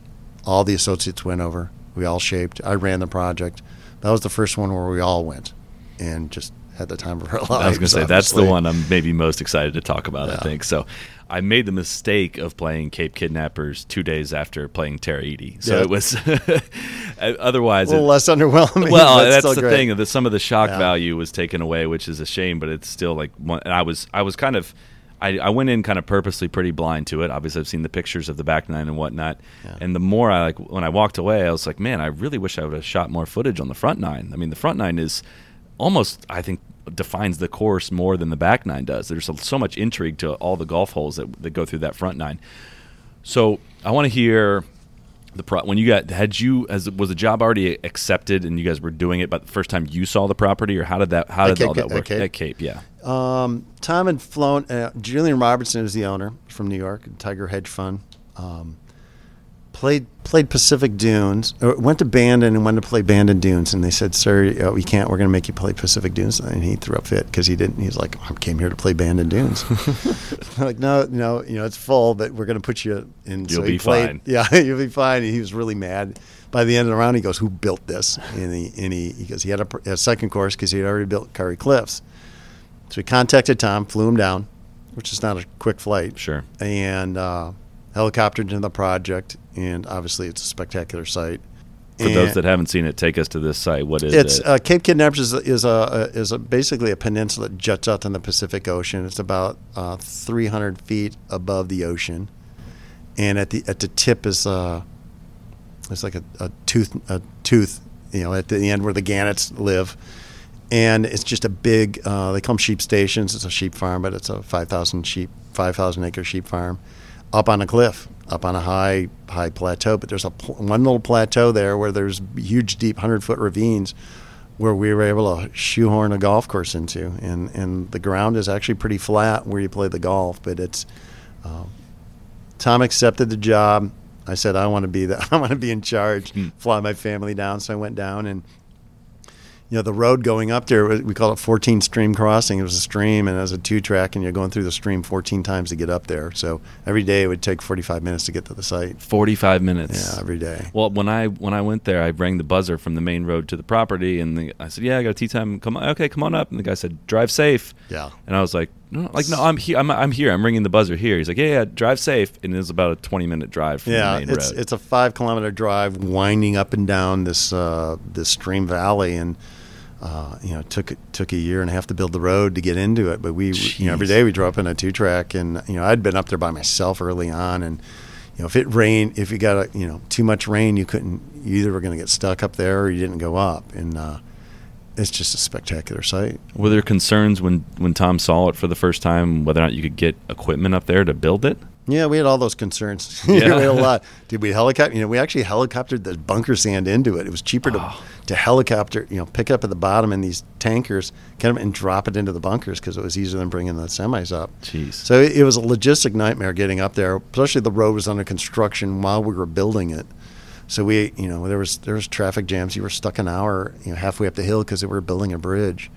all the associates went over. We all shaped. I ran the project. That was the first one where we all went and just had the time of our lives. I was going to say that's the one I'm maybe most excited to talk about. I think so. I made the mistake of playing Cape Kidnappers two days after playing Tara Iti, so Yeah. it was otherwise. A little it- less underwhelming. well, that's the great. thing. That some of the shock Yeah. value was taken away, which is a shame. But it's still like one. And I was, I was kind of, I, I went in kind of purposely pretty blind to it. Obviously, I've seen the pictures of the back nine and whatnot. Yeah. And the more I like, when I walked away, I was like, man, I really wish I would have shot more footage on the front nine. I mean, the front nine is almost, I think, defines the course more than the back nine does. There's so, much intrigue to all the golf holes that, that go through that front nine. So I want to hear the pro- when you got had you as was the job already accepted and you guys were doing it, but the first time you saw the property, or how did that how did Cape- all that at work Cape? at Cape? Yeah, Um, Tom had flown. Uh, Julian Robertson is the owner from New York, Tiger Hedge Fund. Um, played played Pacific Dunes. Or went to Bandon and went to play Bandon Dunes, and they said, "Sir, uh, we can't. We're going to make you play Pacific Dunes." And he threw a fit because he didn't. He's like, "I came here to play Bandon Dunes." I'm like, no, no, you know, it's full, but we're going to put you in. You'll he be played- fine. Yeah, you'll be fine. And he was really mad. By the end of the round, he goes, "Who built this?" And he and he, he goes, "He had a, a second course because he had already built Kauri Cliffs." So we contacted Tom, flew him down, which is not a quick flight, sure. and uh, helicoptered into the project. And obviously, it's a spectacular site. For those that haven't seen it, take us to this site. What is It's it? uh, Cape Kidnappers is, is a is a basically a peninsula that juts out in the Pacific Ocean. It's about uh, 300 feet above the ocean, and at the at the tip is uh, it's like a, a tooth a tooth you know at the end where the gannets live, and it's just a big uh, they call them sheep stations. It's a sheep farm, but it's a 5,000 sheep 5,000 acre sheep farm up on a cliff, up on a high high plateau. But there's a pl- one little plateau there where there's huge, deep hundred foot ravines where we were able to shoehorn a golf course into, and and the ground is actually pretty flat where you play the golf. But it's uh, Tom accepted the job. I said I want to be the I want to be in charge, fly my family down. So I went down and you know, the road going up there, we call it 14 stream crossing. It was a stream and it was a two track, and you're going through the stream 14 times to get up there. So every day it would take 45 minutes to get to the site. Forty-five minutes. Yeah, every day. Well, when I when I went there, I rang the buzzer from the main road to the property, and the, I said, "Yeah, I got a tea time. Come on, okay, come on up." And the guy said, "Drive safe." Yeah. And I was like, "No, like no, I'm here. I'm, I'm here. I'm ringing the buzzer here." He's like, "Yeah, yeah, drive safe." And it was about a 20 minute drive from Yeah, the main it's road. it's a five kilometer drive winding up and down this uh, this stream valley, and uh, you know, it took took a year and a half to build the road to get into it. But we, you know, every Jeez. day we drove up in a two track, and you know, I'd been up there by myself early on, and you know, if it rained, if you got a, you know too much rain, you couldn't. You either were going to get stuck up there or you didn't go up, and uh, it's just a spectacular site. Were there concerns when when Tom saw it for the first time whether or not you could get equipment up there to build it? Yeah, we had all those concerns. Yeah. we had a lot. Did we helicopter? You know, we actually helicoptered the bunker sand into it. It was cheaper to Oh. to helicopter, you know, pick it up at the bottom in these tankers, get them and drop it into the bunkers because it was easier than bringing the semis up. Jeez. So it, it was a logistic nightmare getting up there. Especially the road was under construction while we were building it. So we, you know, there was there was traffic jams. You were stuck an hour, you know, halfway up the hill because they were building a bridge.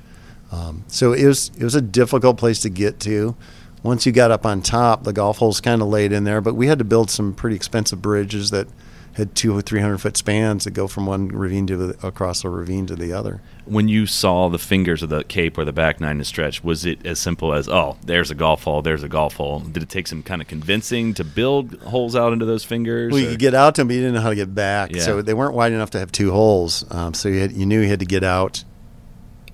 Um, so it was it was a difficult place to get to. Once you got up on top, the golf holes kind of laid in there, but we had to build some pretty expensive bridges that had two or three hundred foot spans that go from one ravine to the, across the ravine to the other. When you saw the fingers of the cape or the back nine is stretched, was it as simple as, oh, there's a golf hole, there's a golf hole? Did it take some kind of convincing to build holes out into those fingers? Well, you could get out to them, but you didn't know how to get back. Yeah. So they weren't wide enough to have two holes. Um, so you had, you knew you had to get out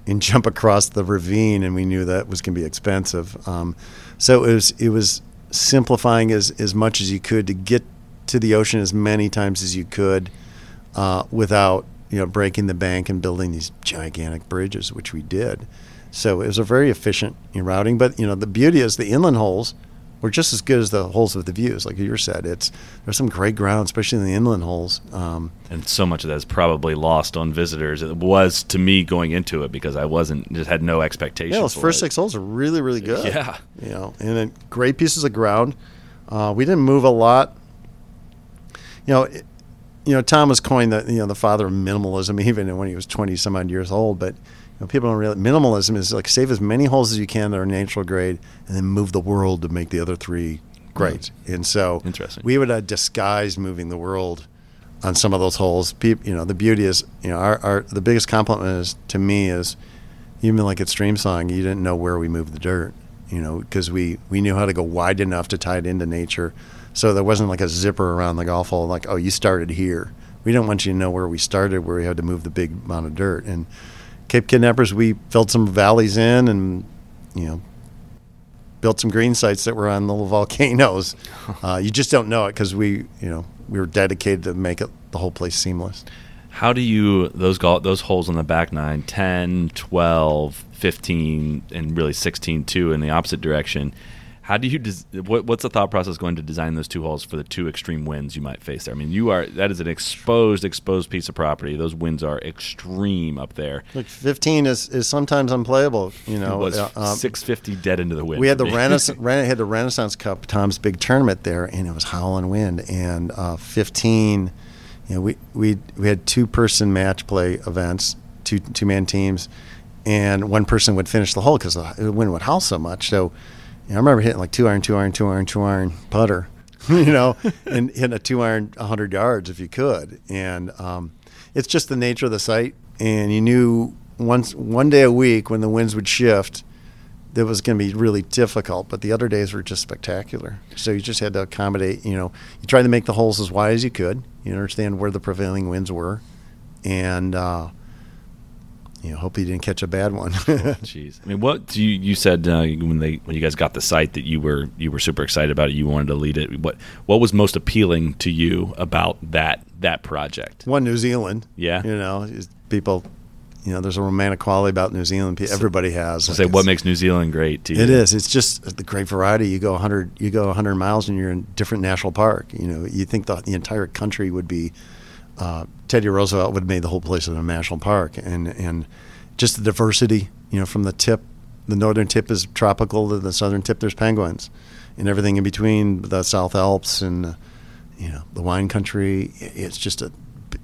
and jump across the ravine, and we knew that was going to be expensive. Um, so it was it was simplifying as as much as you could to get to the ocean as many times as you could uh, without you know breaking the bank and building these gigantic bridges, which we did. So it was a very efficient routing. But you know the beauty is the inland holes were just as good as the holes with the views, like you said. It's there's some great ground, especially in the inland holes. Um, and so much of that is probably lost on visitors. It was to me going into it because I wasn't just had no expectations. yeah, those first it. six holes are really really good. Yeah. you know, and then great pieces of ground. Uh, we didn't move a lot. You know, it, you know, Tom was coined the you know the father of minimalism, even when he was twenty some odd years old. But know, people don't realize minimalism is like save as many holes as you can that are natural grade, and then move the world to make the other three great. And so, Interesting. we would uh, disguise moving the world on some of those holes. Peop you know, the beauty is, you know, our, our the biggest compliment is to me is even like at Streamsong, you didn't know where we moved the dirt, you know, because we, we knew how to go wide enough to tie it into nature. So there wasn't like a zipper around the golf hole, like, oh, you started here. We don't want you to know where we started, where we had to move the big amount of dirt. And Cape Kidnappers, we filled some valleys in and, you know, built some green sites that were on little volcanoes. Uh, you just don't know it because we, you know, we were dedicated to make it the whole place seamless. How do you those those holes on the back nine, 10, 12, 15 and really 16 too in the opposite direction? How do you des- what, what's the thought process going to design those two holes for the two extreme winds you might face there? I mean, you are that is an exposed exposed piece of property. Those winds are extreme up there. Like 15 is, is sometimes unplayable, you It know. was uh, um, 650 dead into the wind. we had the. Renaissance, Ren- had the Renaissance Cup, Tom's big tournament there, and it was howling wind. And uh, 15, you know, we we we had two person match play events, two two man teams, and one person would finish the hole because the wind would howl so much. So, I remember hitting like two iron, two iron, two iron, two iron putter, you know, and hitting a two iron 100 yards if you could. And um, it's just the nature of the site. And you knew once one day a week when the winds would shift that was going to be really difficult, but the other days were just spectacular. So you just had to accommodate, you know, you tried to make the holes as wide as you could. You understand where the prevailing winds were. and uh, you know, hope he didn't catch a bad one. Jeez, I mean, what do you you said uh, when they when you guys got the site that you were you were super excited about it, you wanted to lead it. What what was most appealing to you about that that project? one New Zealand, Yeah. you know, people, you know, there's a romantic quality about New Zealand. Everybody has. So Like, say what makes New Zealand great to you? It is. It's just the great variety. You go 100, you go 100 miles, and you're in different national park. You know, you think the, the entire country would be. Uh, Teddy Roosevelt would have made the whole place a national park, and and just the diversity. You know, from the tip, the northern tip is tropical to the southern tip. There's penguins, and everything in between. The South Alps and you know the wine country. It's just a.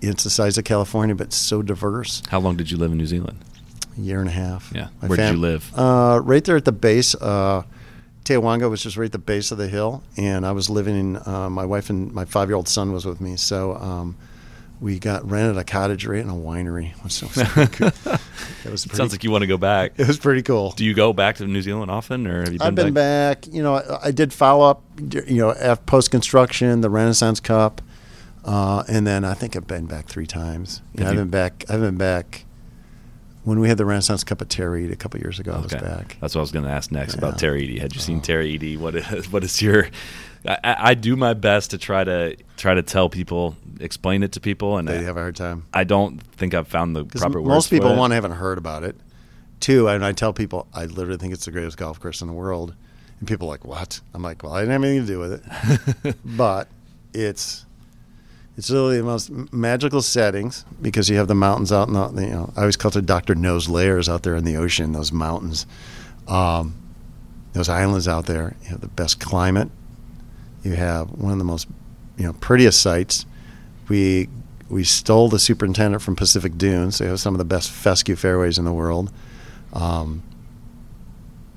It's the size of California, but so diverse. How long did you live in New Zealand? A year and a half. Yeah. My Where did you live? Uh, right there at the base. Uh, Te Awanga was just right at the base of the hill, and I was living in. Uh, my wife and my five-year-old son was with me, so um, we got rented a cottage right in a winery. was cool. It was pretty, Sounds like you want to go back. it was pretty cool. Do you go back to New Zealand often, or have you been, I've been back. You know, I, I did follow up. You know, post construction, the Renaissance Cup, uh, and then I think I've been back three times. I've you- been back. I've been back when we had the Renaissance Cup at Tara a couple years ago. I was back. That's what I was going to ask next about Tara. Had you seen Tara Iti? What is what is your? I, I do my best to try to try to tell people, explain it to people, and They I, have a hard time. I don't think I've found the proper words. most people one haven't heard about it. Two, and I tell people I literally think it's the greatest golf course in the world, and people are like, "What?" I'm like, "Well, I didn't have anything to do with it, but it's it's literally the most magical settings because you have the mountains out in the you know I always call it the Doctor Knows layers out there in the ocean. Those mountains, um, those islands out there. You have the best climate. You have one of the most you know prettiest sites. We we stole the superintendent from Pacific Dunes. They have some of the best fescue fairways in the world. Um,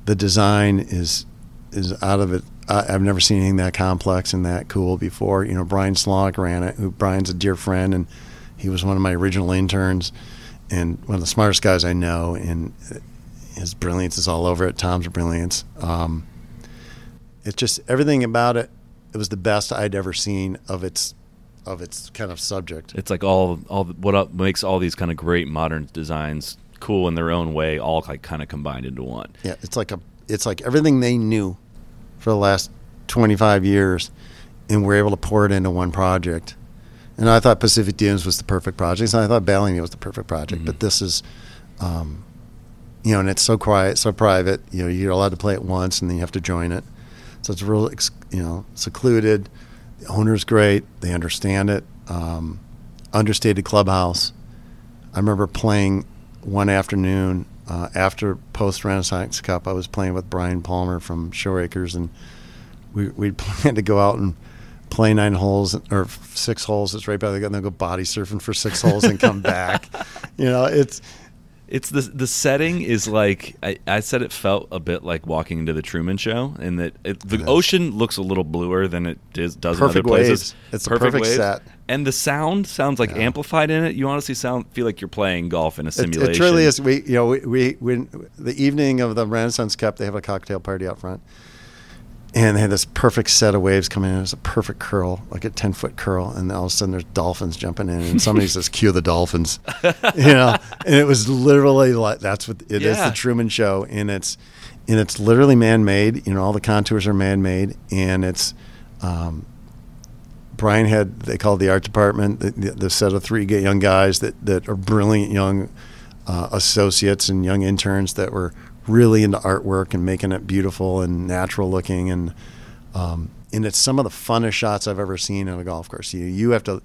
the design is is out of it. I, I've never seen anything that complex and that cool before. You know, Brian Slawnik ran it. Who Brian's a dear friend, and he was one of my original interns, and one of the smartest guys I know. And his brilliance is all over it. Tom's brilliance. Um, it's just everything about it. It was the best I'd ever seen of its of its kind of subject. It's like all all what up- makes all these kind of great modern designs cool in their own way, all like kind of combined into one. Yeah, it's like a it's like everything they knew for the last 25 years and we're able to pour it into one project. And I thought Pacific Dunes was the perfect project, and I thought Ballyneal was the perfect project. But this is, um, you know, and it's so quiet, so private. You know, you're allowed to play it once, and then you have to join it. So it's real, you know, secluded. The owner's great; they understand it. Um, understated clubhouse. I remember playing one afternoon uh, after post Renaissance Cup. I was playing with Brian Palmer from Shore Acres, and we we planned to go out and play nine holes or six holes. It's right by the gun. Then go body surfing for six holes and come back. You know, it's It's the the setting is like I, I said it felt a bit like walking into the Truman Show, and that it, the It is. ocean looks a little bluer than it does, does in Perfect other places. It's the perfect set. and the sound sounds like Yeah. amplified in it. You honestly sound feel like you're playing golf in a it, simulation. it truly is. We you know we, we when the evening of the Renaissance Cup, they have a cocktail party out front. And they had this perfect set of waves coming in. It was a perfect curl, like a ten foot curl, and all of a sudden there's dolphins jumping in, and somebody says, "Cue the dolphins," you know. And it was literally like that's what it is. Yeah. The Truman Show, and it's and it's literally man made. You know, all the contours are man made, and it's um, Brian had they called the art department the, the, the set of three young guys that that are brilliant young uh, associates and young interns that were really into artwork and making it beautiful and natural looking and um, and it's some of the funnest shots I've ever seen on a golf course. You you have to,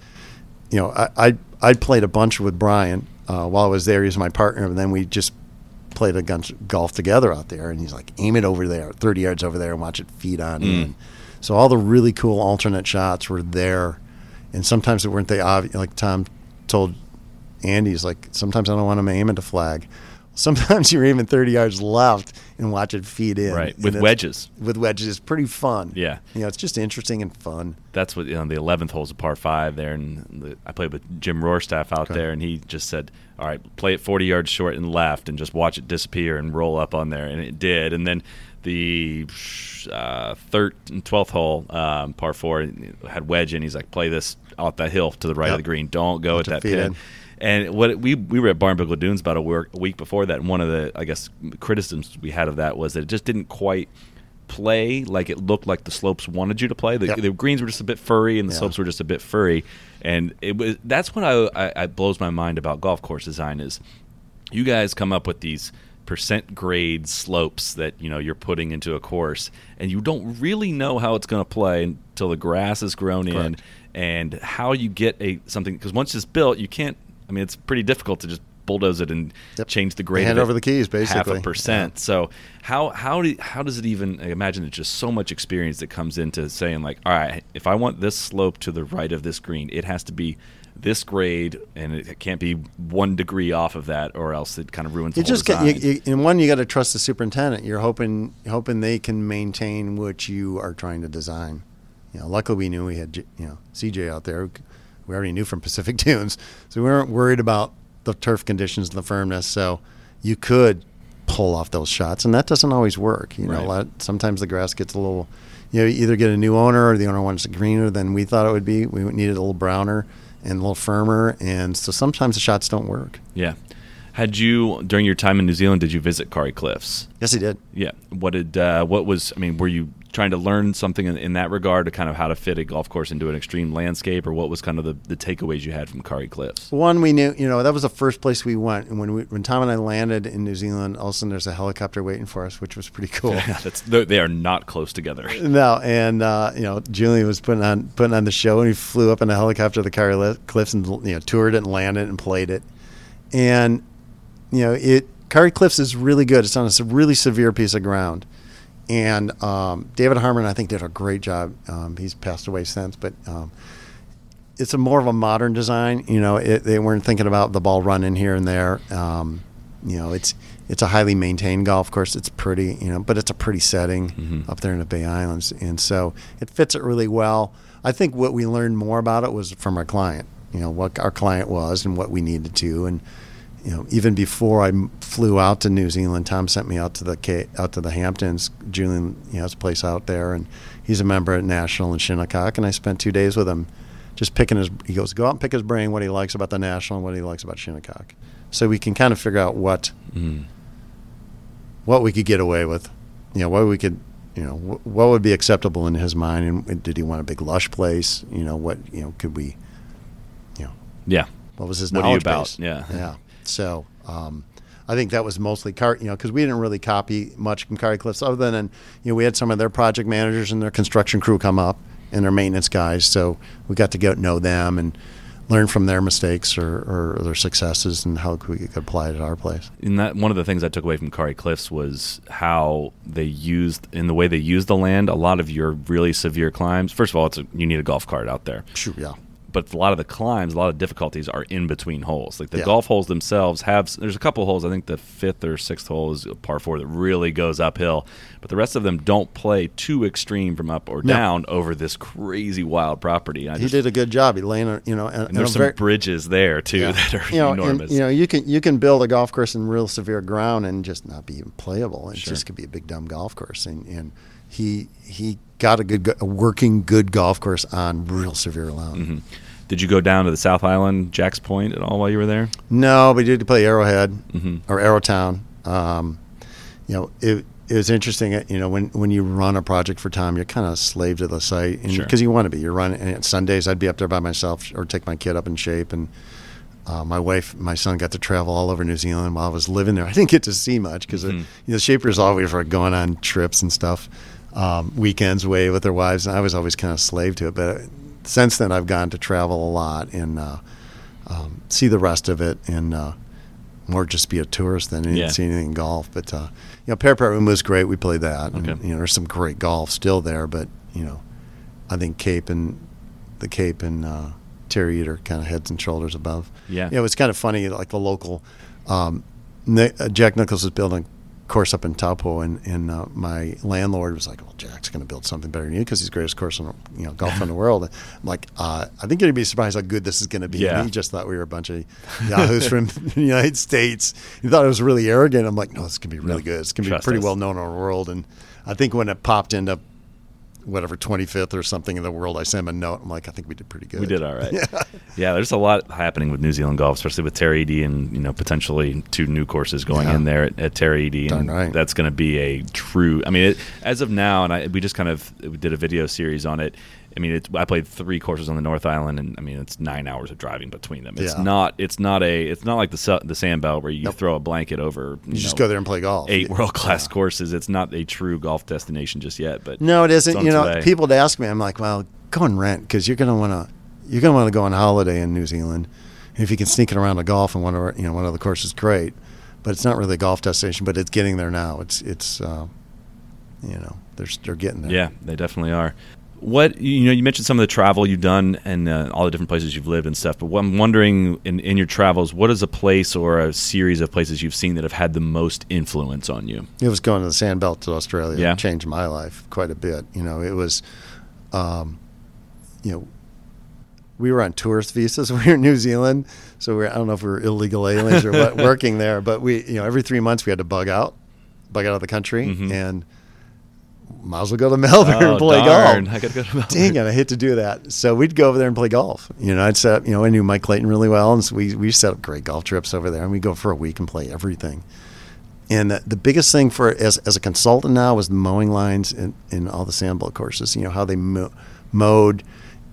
you know, I I, I played a bunch with Brian uh, while I was there. He's my partner, and then we just played a bunch of golf together out there. And he's like, aim it over there, thirty yards over there, and watch it feed on you. And so all the really cool alternate shots were there, and sometimes it weren't they obvious. Like Tom told Andy, he's like, sometimes I don't want him aiming to flag. Sometimes you're even 30 yards left and watch it feed in. Right, with wedges. With wedges, it's pretty fun. Yeah. you know, it's just interesting and fun. that's what you know, the eleventh hole's a par five there, and the, I played with Jim Rohrstaff out Okay. there, and he just said, "All right, play it forty yards short and left, and just watch it disappear and roll up on there," and it did. And then the uh, third and twelfth hole, um, par four, had wedge, and he's like, "Play this off that hill to the right Yep. of the green. Don't go at that pin." in. And what we we were at Barnbougle Dunes about a, work, a week before that, and one of the I guess criticisms we had of that was that it just didn't quite play like it looked like the slopes wanted you to play. The, Yep. the greens were just a bit furry, and the Yeah. slopes were just a bit furry, and it was that's what I, I, I blows my mind about golf course design is you guys come up with these percent grade slopes that you know you're putting into a course and you don't really know how it's going to play until the grass is grown in and how you get a something because once it's built you can't i mean it's pretty difficult to just bulldoze it and Yep. change the grade Hand over the keys, basically half a percent. So how how do how does it even I imagine it's just so much experience that comes into saying like all right if i want this slope to the right of this green it has to be this grade and it can't be one degree off of that or else it kind of ruins You just get you, you, in one. You got to trust the superintendent. You're hoping hoping they can maintain what you are trying to design. You know, luckily we knew we had you know CJ out there. We already knew from Pacific Dunes, so we weren't worried about the turf conditions and the firmness. So you could pull off those shots, and that doesn't always work. You know, Right. a lot, sometimes the grass gets a little. You know, you either get a new owner or the owner wants it greener than we thought it would be. We needed a little browner and a little firmer, and so sometimes the shots don't work. Yeah. Had you during your time in New Zealand? Did you visit Kauri Cliffs? Yes, he did. Yeah. What did? Uh, what was? I mean, were you trying to learn something in, in that regard to kind of how to fit a golf course into an extreme landscape, or what was kind of the, the takeaways you had from Kauri Cliffs? One, we knew, you know, that was the first place we went. And when we, when Tom and I landed in New Zealand, all of a sudden there's a helicopter waiting for us, which was pretty cool. Yeah, that's they are not close together. no, and uh, you know, Julian was putting on putting on the show, and he flew up in a helicopter to the Li- Cliffs and you know toured it and landed and played it. And you know, it Kauri Cliffs is really good. It's on a really severe piece of ground. And um, David Harman, I think, did a great job. Um, he's passed away since, but um, it's a more of a modern design. You know, it, they weren't thinking about the ball running here and there. Um, you know, it's it's a highly maintained golf course. It's pretty, you know, but it's a pretty setting up there in the Bay Islands, and so it fits it really well. I think what we learned more about it was from our client. You know, what our client was and what we needed to, and you know, even before I flew out to New Zealand, Tom sent me out to the out to the Hamptons. Julian, you know, has a place out there, and he's a member at National in Shinnecock, and I spent two days with him, just picking his. He goes, go out and pick his brain, what he likes about the National, and what he likes about Shinnecock, so we can kind of figure out what mm. what we could get away with, you know, what we could, you know, wh- what would be acceptable in his mind, and did he want a big lush place? You know, what you know could we, you know, Yeah. what was his What are you knowledge about? base? Yeah. yeah. So um, I think that was mostly car, you know, because we didn't really copy much from Kauri Cliffs, other than you know we had some of their project managers and their construction crew come up and their maintenance guys, so we got to get know them and learn from their mistakes or, or their successes and how we could apply it at our place. And that one of the things I took away from Kauri Cliffs was how they used in the way they used the land. A lot of your really severe climbs. First of all, it's a, you need a golf cart out there. Sure, yeah. But a lot of the climbs, a lot of difficulties are in between holes. Like the Yeah. golf holes themselves have. There's a couple holes. I think the fifth or sixth hole is a par four that really goes uphill, but the rest of them don't play too extreme from up or No. down over this crazy wild property. He just- did a good job. He laying, you know, and, And there's some very- bridges there too Yeah. that are you know, and, enormous. you know, you can you can build a golf course in real severe ground and just not be playable. It Sure. just could be a big dumb golf course. And, and he he got a good a working good golf course on real severe ground. Mm-hmm. Did you go down to the South Island, Jack's Point, at all while you were there? No, but he did play Arrowhead Mhm. or Arrowtown. Um, you know, it, it was interesting. uh, You know, when when you run a project for Tom, you're kind of slave to the site, and Sure. because you want to be. You're running. And Sundays, I'd be up there by myself or take my kid up in shape. And uh, my wife, my son, got to travel all over New Zealand while I was living there. I didn't get to see much because Mhm. you know, Shapers always were going on trips and stuff, um, weekends away with their wives, and I was always kind of slave to it. But since then, I've gone to travel a lot and uh, um, see the rest of it, and uh, more just be a tourist than Yeah. see anything in golf. But uh, you know, Paraparaumu was great. We played that. And, you know, there's some great golf still there, but you know, I think Cape and the Cape and uh, Tara Iti kind of heads and shoulders above. Yeah. you know, it's kind of funny. Like the local um, Ni- uh, Jack Nicklaus is building course up in Taupo, and and uh, my landlord was like, "Well, Jack's going to build something better than you because he's the greatest course in you know golf in the world." I'm like, uh, I think you're going to be surprised how good this is going to be. Yeah. And he just thought we were a bunch of yahoos from the United States. He thought it was really arrogant. I'm like, no, this can be really No, good. It's going to be pretty us. well known in the world. And I think when it popped into whatever 25th or something in the world. I sent him a note. I'm like, I think we did pretty good. We did all right. Yeah. yeah, there's a lot happening with New Zealand golf, especially with Tara Iti and you know potentially two new courses going Yeah. in there at, at Iti, Darn and right. that's going to be a true. I mean, it, as of now, and I, we just kind of we did a video series on it. I mean, I played three courses on the North Island, and I mean, it's nine hours of driving between them. It's Yeah. not. It's not a. It's not like the the sand belt where you Nope. throw a blanket over. You, You just go there and play golf. Eight world class courses. It's not a true golf destination just yet. But No, it isn't. You know, people would ask me. I'm like, well, go and rent because you're gonna want to. You're gonna want to go on holiday in New Zealand. And if you can sneak it around to golf and one of our, you know one of the courses, great. But it's not really a golf destination. But it's getting there now. It's it's uh, you know they're they're getting there. Yeah, they definitely are. What you know, you mentioned some of the travel you've done and uh, all the different places you've lived and stuff. But what I'm wondering in, in your travels, what is a place or a series of places you've seen that have had the most influence on you? It was going to the sand belt to Australia. Yeah. It changed my life quite a bit. You know, it was, um, you know, we were on tourist visas. We were in New Zealand, so we are I don't know if we were illegal aliens or what, working there, but we, you know, every three months we had to bug out, bug out of the country, Mhm. and might as well go to Melbourne Oh, and play darn. golf. I gotta go to Melbourne. Dang it, I hate to do that. So we'd go over there and play golf. You know, I'd set up, you know, I knew Mike Clayton really well, and so we, we set up great golf trips over there, and we'd go for a week and play everything. And the, the biggest thing for as, as a consultant now was the mowing lines in, in all the sandbelt courses. You know how they mo- mowed,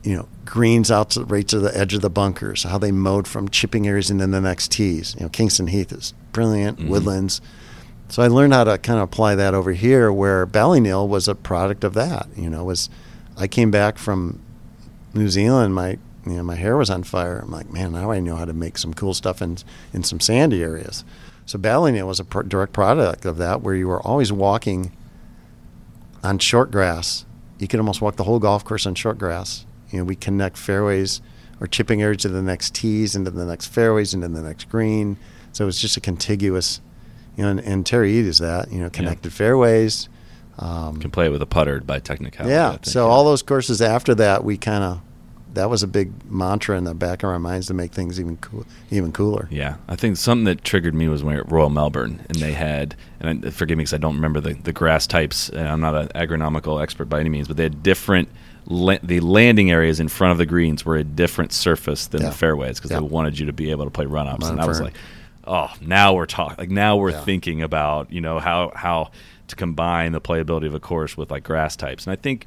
you know, greens out to right to the edge of the bunkers. How they mowed from chipping areas and then the next tees. You know, Kingston Heath is brilliant. Mhm. Woodlands. So I learned how to kind of apply that over here, where Ballyneal was a product of that. You know, was I came back from New Zealand, my you know my hair was on fire. I'm like, man, now I know how to make some cool stuff in in some sandy areas. So Ballyneal was a pro- direct product of that, where you were always walking on short grass. You could almost walk the whole golf course on short grass. You know, we connect fairways or chipping areas to the next tees, into the next fairways, and into the next green. So it's just a contiguous, you know, and, and Tara Iti is that, you know, connected fairways. Um, can play it with a putter by technicality. Yeah. think, So all those courses after that, we kind of that was a big mantra in the back of our minds to make things even cool, even cooler. Yeah, I think something that triggered me was when we were at Royal Melbourne, and they had, and I, forgive me because I don't remember the, the grass types, and I'm not an agronomical expert by any means, but they had different, la- the landing areas in front of the greens were a different surface than Yeah. the fairways because Yeah. they wanted you to be able to play run ups, and I was like, oh, now we're talking, like now we're Yeah. thinking about you know how how to combine the playability of a course with like grass types, and I think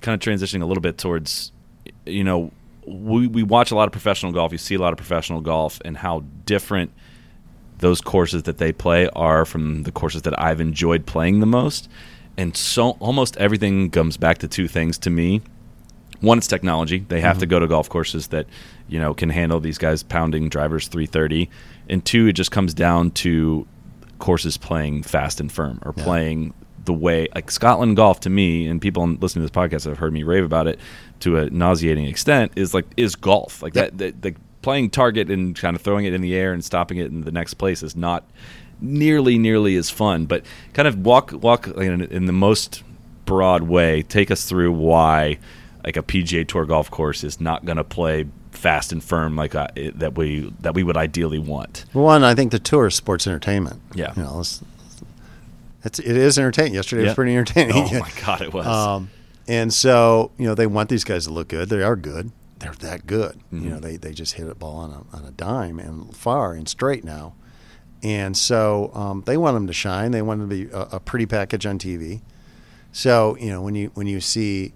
kind of transitioning a little bit towards, you know, we, we watch a lot of professional golf. You see a lot of professional golf and how different those courses that they play are from the courses that I've enjoyed playing the most. And so almost everything comes back to two things to me. One, it's technology. They have to mm-hmm. go to golf courses that, you know, can handle these guys pounding drivers 330. And two, it just comes down to courses playing fast and firm or Yeah. playing the way like Scotland golf to me and people listening to this podcast have heard me rave about it to a nauseating extent is like is golf like Yep. that, that the playing target and kind of throwing it in the air and stopping it in the next place is not nearly nearly as fun but kind of walk walk in, in the most broad way take us through why like a PGA Tour golf course is not going to play fast and firm like uh, that we that we would ideally want Well, one, I think the tour is sports entertainment. Yeah. you know, it's, it's it is entertaining. Yesterday Yeah. was pretty entertaining. oh my god it was Um, and so you know they want these guys to look good. They are good. They're that good. Mhm. You know they they just hit a ball on a on a dime and far and straight now. And so um, they want them to shine. They want them to be a, a pretty package on TV. So you know when you when you see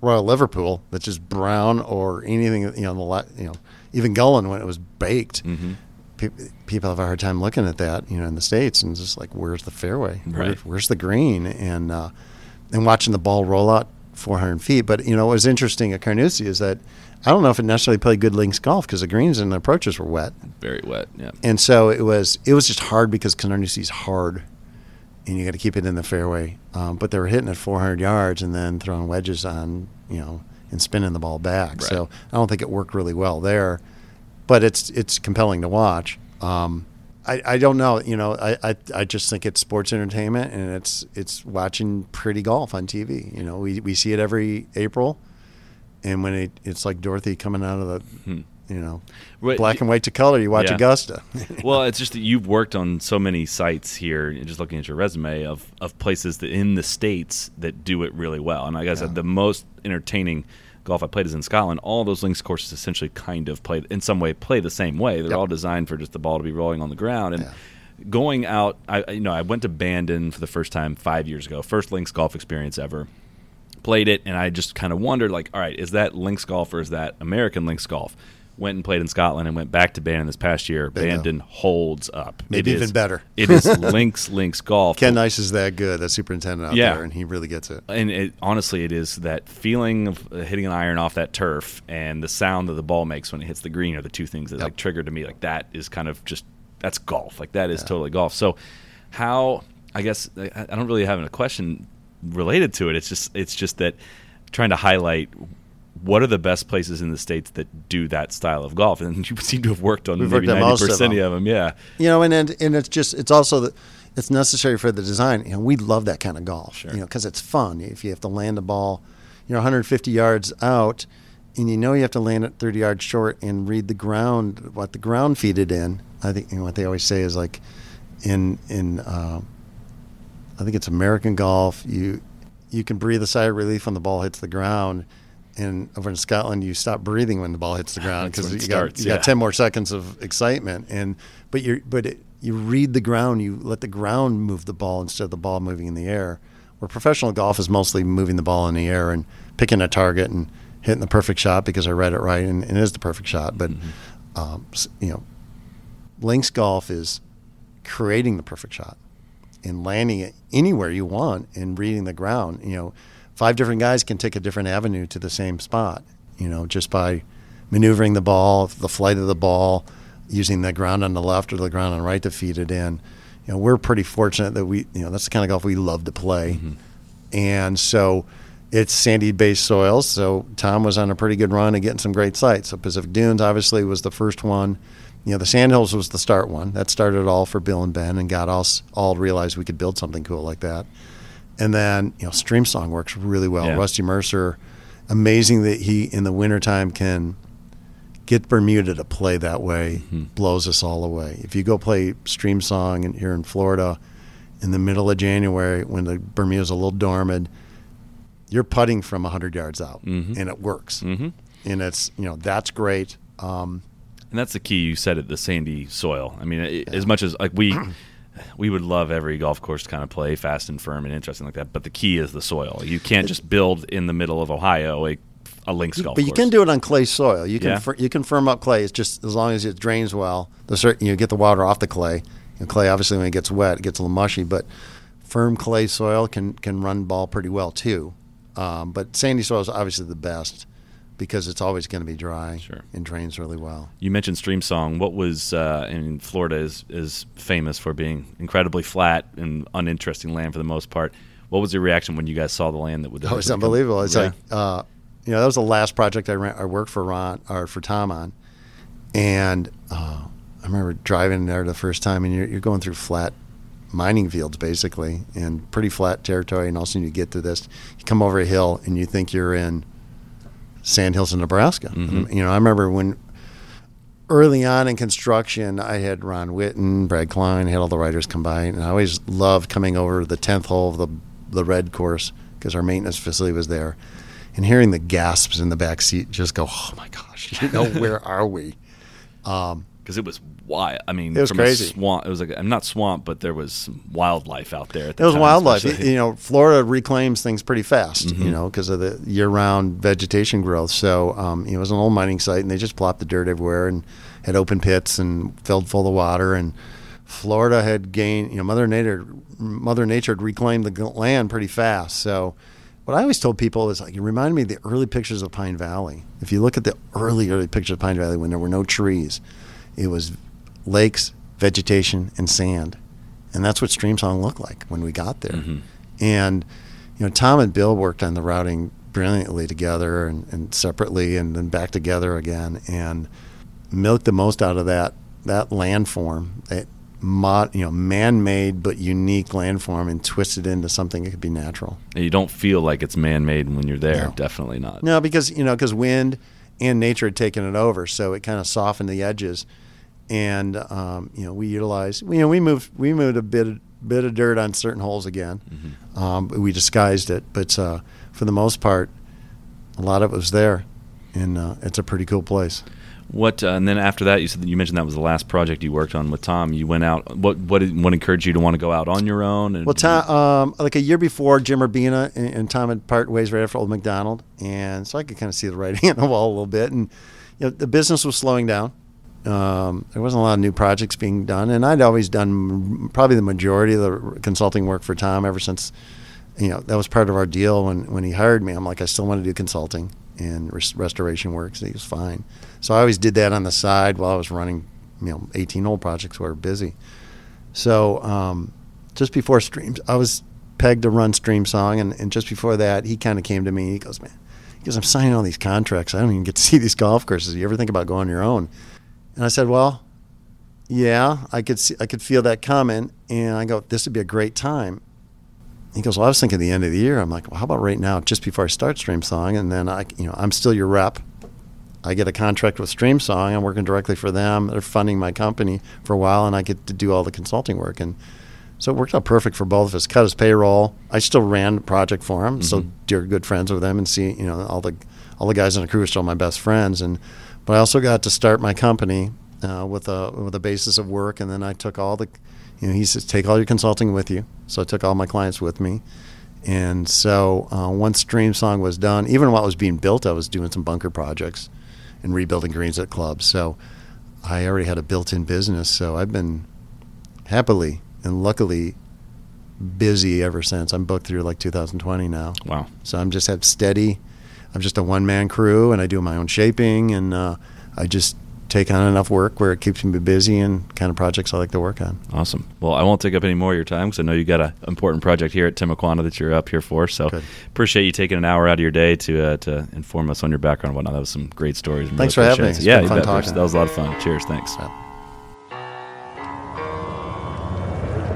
Royal Liverpool that's just brown or anything you know the you know even Gullane when it was baked. Mhm. pe- People have a hard time looking at that, you know, in the states, and just like, where's the fairway? Where- Right. where's the green? And uh, and watching the ball roll out 400 feet. But you know, what was interesting at Carnoustie is that I don't know if it necessarily played good links golf because the greens and the approaches were wet, very wet yeah and so it was it was just hard because Carnoustie's hard, and you got to keep it in the fairway. Um, but they were hitting it 400 yards and then throwing wedges on, you know, and spinning the ball back. Right. So I don't think it worked really well there, but it's it's compelling to watch. Um, I, I don't know, you know, I, I, I just think it's sports entertainment and it's it's watching pretty golf on TV. You know, we, we see it every April, and when it, it's like Dorothy coming out of the Hmm. You know, Wait, black and white to color. You watch Yeah. Augusta. well, it's just that you've worked on so many sites here, just looking at your resume of, of places that in the states that do it really well. And like I said, the most entertaining golf I played is in Scotland. All those links courses essentially kind of play in some way play the same way. They're Yep. all designed for just the ball to be rolling on the ground and. Going out, I I- you know I went to Bandon for the first time five years ago. First links golf experience ever. Played it, and I just kind of wondered, like, all right, is that links golf or is that American links golf? Went and played in Scotland and went back to Bandon this past year. Bandon holds up. Maybe It even is- better. it is links links golf. Ken Nice is that good, that superintendent out Yeah. there, and he really gets it. and it, honestly, it is that feeling of uh, hitting an iron off that turf and the sound that the ball makes when it hits the green are the two things that Yep. like trigger to me. Like that is kind of just that's golf. Like that is totally golf. So how I guess I I don't really have a question related to it. It's just it's just that trying to highlight what are the best places in the states that do that style of golf, and you seem to have worked on We've maybe ninety most of percent of them. Yeah, You know, and, and and it's just it's also the, it's necessary for the design. You know, we love that kind of golf. Sure. You know, because it's fun. If you have to land the ball, you know, 150 yards out, and you know you have to land it 30 yards short and read the ground, what the ground feed it in. I think you know what they always say is like, in in uh, I think it's American golf. You you can breathe a sigh of relief when the ball hits the ground. And over in Scotland, you stop breathing when the ball hits the ground because you, it got, starts, you got 10 more seconds of excitement. And but you but it, you read the ground, you let the ground move the ball instead of the ball moving in the air. Where professional golf is mostly moving the ball in the air and picking a target and hitting the perfect shot because I read it right and, and it is the perfect shot. But um, you know, links golf is creating the perfect shot and landing it anywhere you want and reading the ground. You know, five different guys can take a different avenue to the same spot. You know, just by maneuvering the ball, the flight of the ball, using the ground on the left or the ground on the right to feed it in. You know, we're pretty fortunate that we, you know, that's the kind of golf we love to play. Mm-hmm. And so it's sandy based soils. So Tom was on a pretty good run of getting some great sites. So Pacific Dunes obviously was the first one. You know, the Sandhills was the start one. That started all for Bill and Ben and got us all to realize we could build something cool like that. And then, you know, Streamsong works really well. Yeah. Rusty Mercer, amazing that he in the wintertime can get Bermuda to play that way, blows us all away. If you go play Streamsong in, here in Florida in the middle of January when the Bermuda's a little dormant, you're putting from 100 yards out and it works. Mm-hmm. And it's, you know, that's great. Um, And that's the key. You said it, the sandy soil. I mean, it, as much as like we we would love every golf course to kind of play fast and firm and interesting like that, but the key is the soil. You can't just build in the middle of Ohio a, a links golf but you course. can do it on clay soil. You can Yeah. fir- you can firm up clay. It's just as long as it drains well. The certain you get the water off the clay. And clay obviously when it gets wet, it gets a little mushy. But firm clay soil can can run ball pretty well too. Um, but sandy soil is obviously the best because it's always going to be dry Sure. and drains really well. You mentioned Streamsong. What was uh, in Florida is is famous for being incredibly flat and uninteresting land for the most part. What was your reaction when you guys saw the land that would? Oh, it's unbelievable. It's Yeah. like, uh, you know, that was the last project I, ran, I worked for Ron or for Tom on, and uh, I remember driving there the first time, and you're, you're going through flat mining fields basically, and pretty flat territory, and all of a sudden you get to this, you come over a hill, and you think you're in Sandhills in Nebraska. And, you know, I remember when early on in construction, I had Ron Whitten, Brad Klein, had all the writers come by, and I always loved coming over the tenth hole of the the red course because our maintenance facility was there, and hearing the gasps in the back seat, just go, "Oh my gosh, you know, where are we?" Um, because it was wild. I mean, It was crazy. Swamp. It was like I'm not swamp, but there was some wildlife out there. It was time, wildlife. especially. You know, Florida reclaims things pretty fast, Mm-hmm. you know, because of the year-round vegetation growth. So um, it was an old mining site, and they just plopped the dirt everywhere and had open pits and filled full of water. And Florida had gained, you know, Mother Nature, Mother Nature had reclaimed the land pretty fast. So what I always told people is like, it reminded me of the early pictures of Pine Valley. If you look at the early, early pictures of Pine Valley when there were no trees, it was lakes, vegetation, and sand. And that's what Streamsong looked like when we got there. Mm-hmm. And, you know, Tom and Bill worked on the routing brilliantly together and, and separately and then back together again and milked the most out of that that landform, that mod, you know, man-made but unique landform and twisted into something that could be natural. And you don't feel like it's man-made when you're there. No. Definitely not. No, because you know, because wind and nature had taken it over, so it kind of softened the edges. And um, you know, we utilized, you know, we moved we moved a bit bit of dirt on certain holes again. Mm-hmm. Um, we disguised it, but uh, for the most part, a lot of it was there, and uh, it's a pretty cool place. What uh, and then after that, you said you mentioned that was the last project you worked on with Tom. You went out. What what what encouraged you to want to go out on your own? And, Well, Tom, um, like a year before, Jim Urbina and, and Tom had part ways right after Old Macdonald, and so I could kind of see the writing on the wall a little bit. And you know, the business was slowing down. Um, there wasn't a lot of new projects being done, and I'd always done probably the majority of the consulting work for Tom ever since. You know, that was part of our deal when when he hired me. I'm like, I still want to do consulting and res- restoration work. So he was fine. So I always did that on the side while I was running, you know, 18 old projects were busy. So um, just before streams, I was pegged to run Streamsong, and, and just before that, he kind of came to me. He goes, "Man, he goes, I'm signing all these contracts. I don't even get to see these golf courses. You ever think about going on your own?" And I said, "Well, yeah, I could see, I could feel that coming." And I go, "This would be a great time." He goes, "Well, I was thinking the end of the year." I'm like, "Well, how about right now, just before I start Streamsong, and then I, you know, I'm still your rep." I get a contract with Streamsong. I'm working directly for them. They're funding my company for a while, and I get to do all the consulting work. And so it worked out perfect for both of us. Cut his payroll. I still ran the project for him. So dear good friends with them, and see you know all the all the guys on the crew are still my best friends. And but I also got to start my company uh, with a with a basis of work, and then I took all the you know he says take all your consulting with you. So I took all my clients with me. And so uh, once Streamsong was done, even while it was being built, I was doing some bunker projects and rebuilding greens at clubs. So I already had a built-in business. So I've been happily and luckily busy ever since. I'm booked through like 2020 now. Wow. So I'm just have steady. I'm just a one-man crew, and I do my own shaping, and uh, I just take on enough work where it keeps me busy and kind of projects I like to work on. Awesome. Well, I won't take up any more of your time because I know you got an important project here at Timuquana that you're up here for. So Good. appreciate you taking an hour out of your day to uh, to inform us on your background and whatnot. That was some great stories. and Thanks really for cool having me. It's yeah, been fun bet, talking. That was a lot of fun. Cheers. Thanks. Yeah.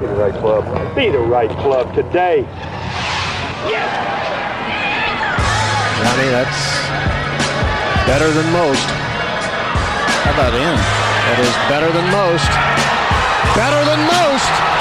Be the right club. Be the right club today. Johnny, that's better than most. How about in? That is better than most. Better than most.